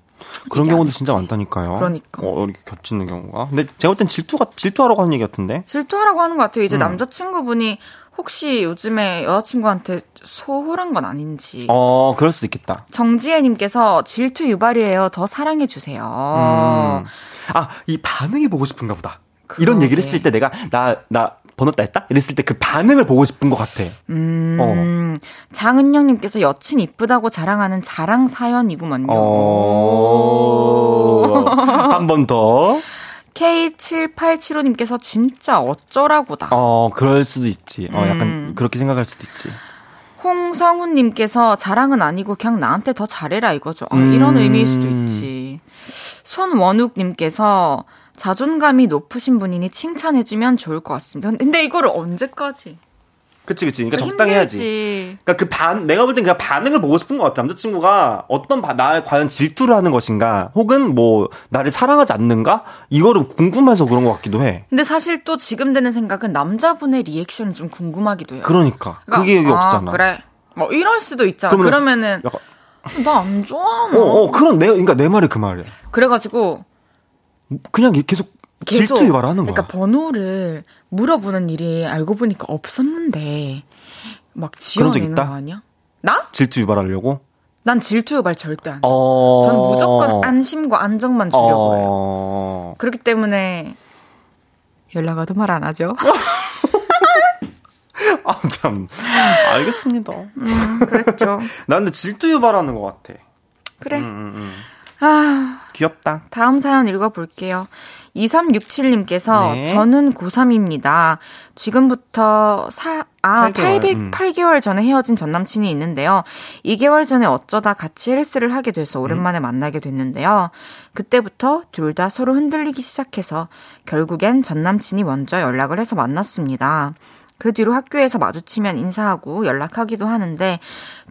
그런 경우도 진짜 많다니까요. 그러니까. 어, 이렇게 겹치는 경우가. 근데 제가 볼 땐 질투가, 질투하라고 하는 얘기 같은데? 질투하라고 하는 것 같아요. 이제 음. 남자친구분이 혹시 요즘에 여자친구한테 소홀한 건 아닌지. 어, 그럴 수도 있겠다. 정지혜님께서 질투 유발이에요. 더 사랑해주세요. 음. 아, 이 반응이 보고 싶은가 보다. 그러게. 이런 얘기를 했을 때 내가, 나, 나, 번호 따했다? 이랬을 때 그 반응을 보고 싶은 것 같아. 음, 어. 장은영님께서 여친 이쁘다고 자랑하는 자랑 사연이구먼요. 어... 한번 더. K7875님께서 진짜 어쩌라고다. 어, 그럴 수도 있지. 어, 약간 음. 그렇게 생각할 수도 있지. 홍성훈님께서 자랑은 아니고 그냥 나한테 더 잘해라 이거죠. 어, 음. 이런 의미일 수도 있지. 손원욱님께서 자존감이 높으신 분이니 칭찬해주면 좋을 것 같습니다. 근데 이거를 언제까지? 그치, 그치. 그러니까 적당히 해야지. 그러니까 그 반, 내가 볼 땐 그냥 반응을 보고 싶은 것 같아. 남자친구가 어떤 바, 날 과연 질투를 하는 것인가, 혹은 뭐, 나를 사랑하지 않는가? 이거를 궁금해서 그런 것 같기도 해. 근데 사실 또 지금 드는 생각은 남자분의 리액션이 좀 궁금하기도 해요. 그러니까. 그러니까 그게 여기 아, 없잖아. 그래. 뭐, 이럴 수도 있잖아. 그러면은, 나안 좋아. 어, 어, 그런 내, 그러니까 내 말이 그 말이야. 그래가지고, 그냥 계속 계속 질투 유발하는 거야. 그러니까 번호를 물어보는 일이 알고 보니까 없었는데 막 지어내는 거 아니야? 나? 질투 유발하려고? 난 질투 유발 절대 안 해. 어... 저는 무조건 안심과 안정만 주려고 어... 해요. 그렇기 때문에 연락 와도 말 안 하죠. 아, 참. 알겠습니다. 음, 그랬죠. 나 근데 질투 유발하는 것 같아. 그래. 음, 음, 음. 아. 귀엽다. 다음 사연 읽어볼게요. 2367님께서 네. 저는 고3입니다. 지금부터 사, 아, 800, 8개월 음. 전에 헤어진 전 남친이 있는데요. 2개월 전에 어쩌다 같이 헬스를 하게 돼서 오랜만에 음. 만나게 됐는데요. 그때부터 둘 다 서로 흔들리기 시작해서 결국엔 전 남친이 먼저 연락을 해서 만났습니다. 그 뒤로 학교에서 마주치면 인사하고 연락하기도 하는데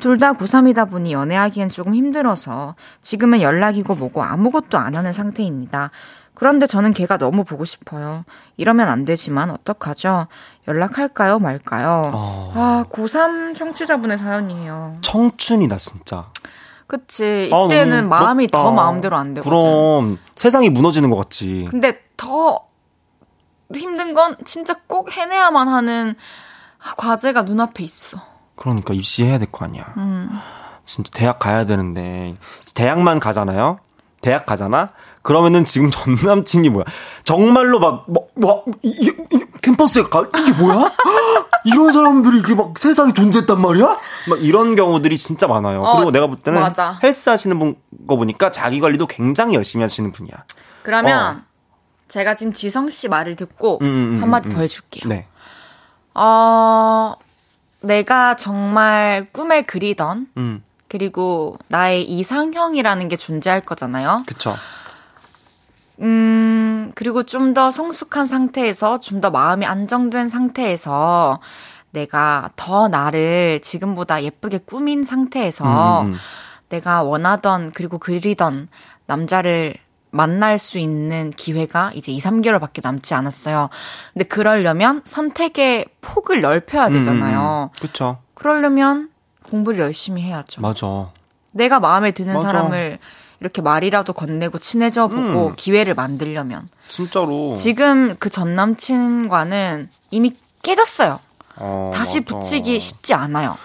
둘 다 고3이다 보니 연애하기엔 조금 힘들어서 지금은 연락이고 뭐고 아무것도 안 하는 상태입니다. 그런데 저는 걔가 너무 보고 싶어요. 이러면 안 되지만 어떡하죠? 연락할까요, 말까요? 어... 아, 고3 청취자분의 사연이에요. 청춘이다, 진짜. 그치. 아, 이때는 아, 마음이 더 마음대로 안 되거든. 그럼 세상이 무너지는 것 같지. 근데 더 힘든 건 진짜 꼭 해내야만 하는 과제가 눈앞에 있어. 그러니까 입시해야 될 거 아니야. 음. 진짜 대학 가야 되는데 대학만 가잖아요. 대학 가잖아. 그러면은 지금 전 남친이 뭐야? 정말로 막, 뭐, 뭐, 이, 이, 이 캠퍼스에 가, 이게 뭐야? 이런 사람들이 이게 막 세상에 존재했단 말이야? 막 이런 경우들이 진짜 많아요. 어, 그리고 내가 볼 때는 맞아. 헬스 하시는 분 거 보니까 자기 관리도 굉장히 열심히 하시는 분이야. 그러면 어. 제가 지금 지성 씨 말을 듣고 음, 음, 음 한마디 음, 더 해줄게요. 네. 어, 내가 정말 꿈에 그리던 음. 그리고 나의 이상형이라는 게 존재할 거잖아요. 그쵸. 음, 그리고 좀 더 성숙한 상태에서, 좀 더 마음이 안정된 상태에서, 내가 더 나를 지금보다 예쁘게 꾸민 상태에서, 음, 음. 내가 원하던, 그리고 그리던 남자를 만날 수 있는 기회가 이제 2, 3개월밖에 남지 않았어요. 근데 그러려면 선택의 폭을 넓혀야 음, 되잖아요. 음, 그쵸. 그러려면 공부를 보열심히 해야죠. 맞아. 내가 마음에 드는 맞아. 사람을 이렇게 말이라도 건네고 친해져 보고 음. 기회를 만들려면 진짜로 지금 그 전 남친과는 이미 깨졌어요. 어, 다시 맞아. 붙이기 쉽지 않아요.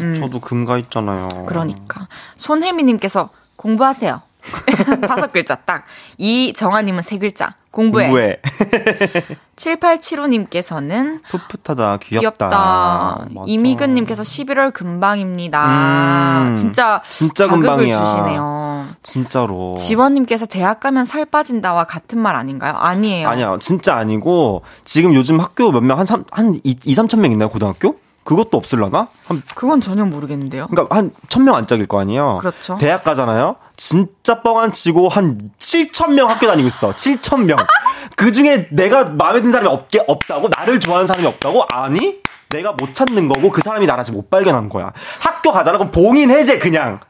음. 저도 금가 있잖아요. 그러니까 손혜미님께서 공부하세요. 다섯 글자 딱. 이정아님은 세 글자. 공부해. 공부해. 7875님께서는 풋풋하다, 귀엽다. 귀엽다. 이미근님께서 11월 금방입니다. 음, 진짜 진짜 금방이야. 주시네요. 진짜로. 지원님께서 대학 가면 살 빠진다와 같은 말 아닌가요? 아니에요. 아니야, 진짜 아니고 지금 요즘 학교 몇 명한한 2, 3천 명 있나요 고등학교? 그것도 없을라나? 한, 그건 전혀 모르겠는데요. 그러니까 한 천 명 안짝일 거 아니에요. 그렇죠. 대학 가잖아요. 진짜 뻥 안 치고 한 7천 명 학교 다니고 있어. 7천 명. 그 중에 내가 마음에 드는 사람이 없게 없다고 나를 좋아하는 사람이 없다고? 아니? 내가 못 찾는 거고 그 사람이 나를 아직 못 발견한 거야. 학교 가잖아. 그럼 봉인 해제 그냥.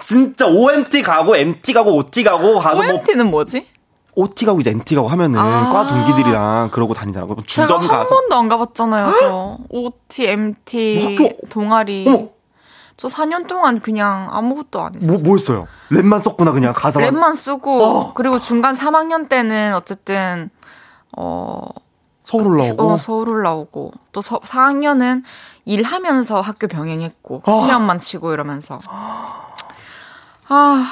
진짜 OMT 가고 MT 가고 OT 가고 가서 OMT는 뭐 뭐지? OT 가고 이제 MT 가고 하면은 아~ 과 동기들이랑 그러고 다니잖아. 그럼 주점 가서 한 번도 안 가봤잖아요. 저 OT, MT, 뭐 학교... 동아리. 어머. 저 4년 동안 그냥 아무것도 안 했어요. 뭐, 뭐 했어요? 랩만 썼구나 그냥 가사. 랩만 쓰고 어. 그리고 중간 3학년 때는 어쨌든 어 서울 올라오고 어, 서울 올라오고 또 서, 4학년은 일하면서 학교 병행했고 어. 시험만 치고 이러면서 아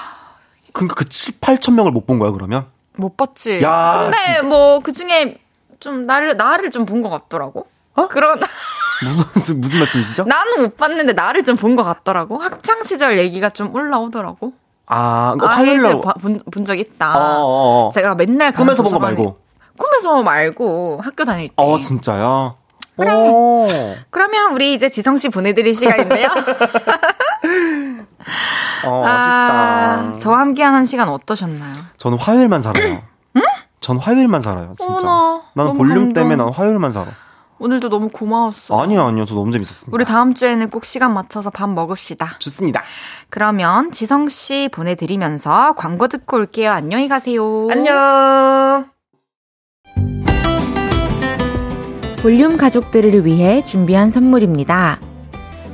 그러니까 그 7, 8천 명을 못 본 거야 그러면? 못 봤지. 야, 근데 뭐 그 중에 좀 나를 나를 좀 본 것 같더라고. 어? 그런 무슨 무슨 말씀이시죠? 나는 못 봤는데 나를 좀 본 것 같더라고. 학창 시절 얘기가 좀 올라오더라고. 아, 그러니까 아, 화요일 날 본적 있다. 어어어. 어. 제가 맨날 꿈에서 본 거 말고. 꿈에서 말고 학교 다닐 때. 어, 진짜요? 오. 그러면 우리 이제 지성 씨 보내드릴 시간인데요. 어, 아, 저와 함께하는 시간 어떠셨나요? 저는 화요일만 살아요. 응? 전 화요일만 살아요, 진짜. 어머나, 나는 볼륨 감동. 때문에 난 화요일만 살아. 오늘도 너무 고마웠어. 아니요, 아니요. 저 너무 재밌었습니다. 우리 다음 주에는 꼭 시간 맞춰서 밥 먹읍시다. 좋습니다. 그러면 지성 씨 보내드리면서 광고 듣고 올게요. 안녕히 가세요. 안녕. 볼륨 가족들을 위해 준비한 선물입니다.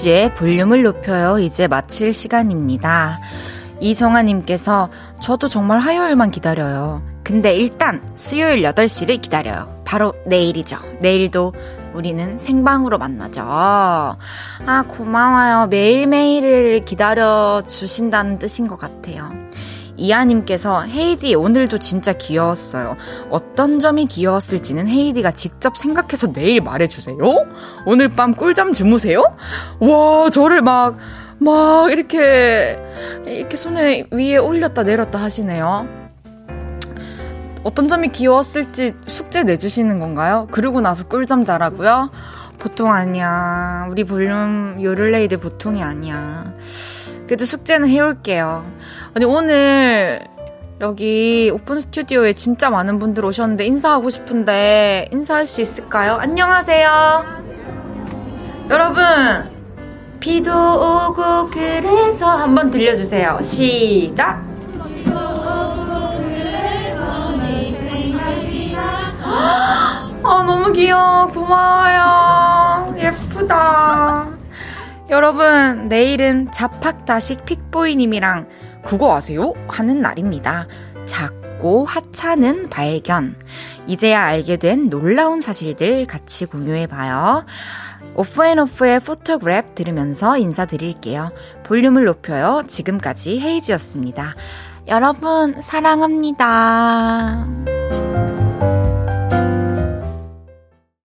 헤이즈의 볼륨을 높여요. 이제 마칠 시간입니다. 이성아님께서 저도 정말 화요일만 기다려요. 근데 일단 수요일 8시를 기다려요. 바로 내일이죠. 내일도 우리는 생방으로 만나죠. 아, 고마워요. 매일매일을 기다려 주신다는 뜻인 것 같아요. 이하님께서 헤이디 오늘도 진짜 귀여웠어요. 어떤 점이 귀여웠을지는 헤이디가 직접 생각해서 내일 말해주세요. 오늘 밤 꿀잠 주무세요? 와, 저를 막, 막 이렇게, 이렇게 손에 위에 올렸다 내렸다 하시네요. 어떤 점이 귀여웠을지 숙제 내주시는 건가요? 그러고 나서 꿀잠 자라고요? 보통 아니야. 우리 볼륨 요를레이들 보통이 아니야. 그래도 숙제는 해올게요. 아니, 오늘 여기 오픈 스튜디오에 진짜 많은 분들 오셨는데 인사하고 싶은데 인사할 수 있을까요? 안녕하세요. 여러분, 비도 오고 그래서 한번 들려주세요. 시작! 아, 너무 귀여워. 고마워요. 예쁘다. 여러분, 내일은 자팍다식 픽보이님이랑 국어 아세요? 하는 날입니다. 작고 하찮은 발견. 이제야 알게 된 놀라운 사실들 같이 공유해봐요. 오프온오프의 Photograph 들으면서 인사드릴게요. 볼륨을 높여요. 지금까지 헤이즈였습니다. 여러분, 사랑합니다.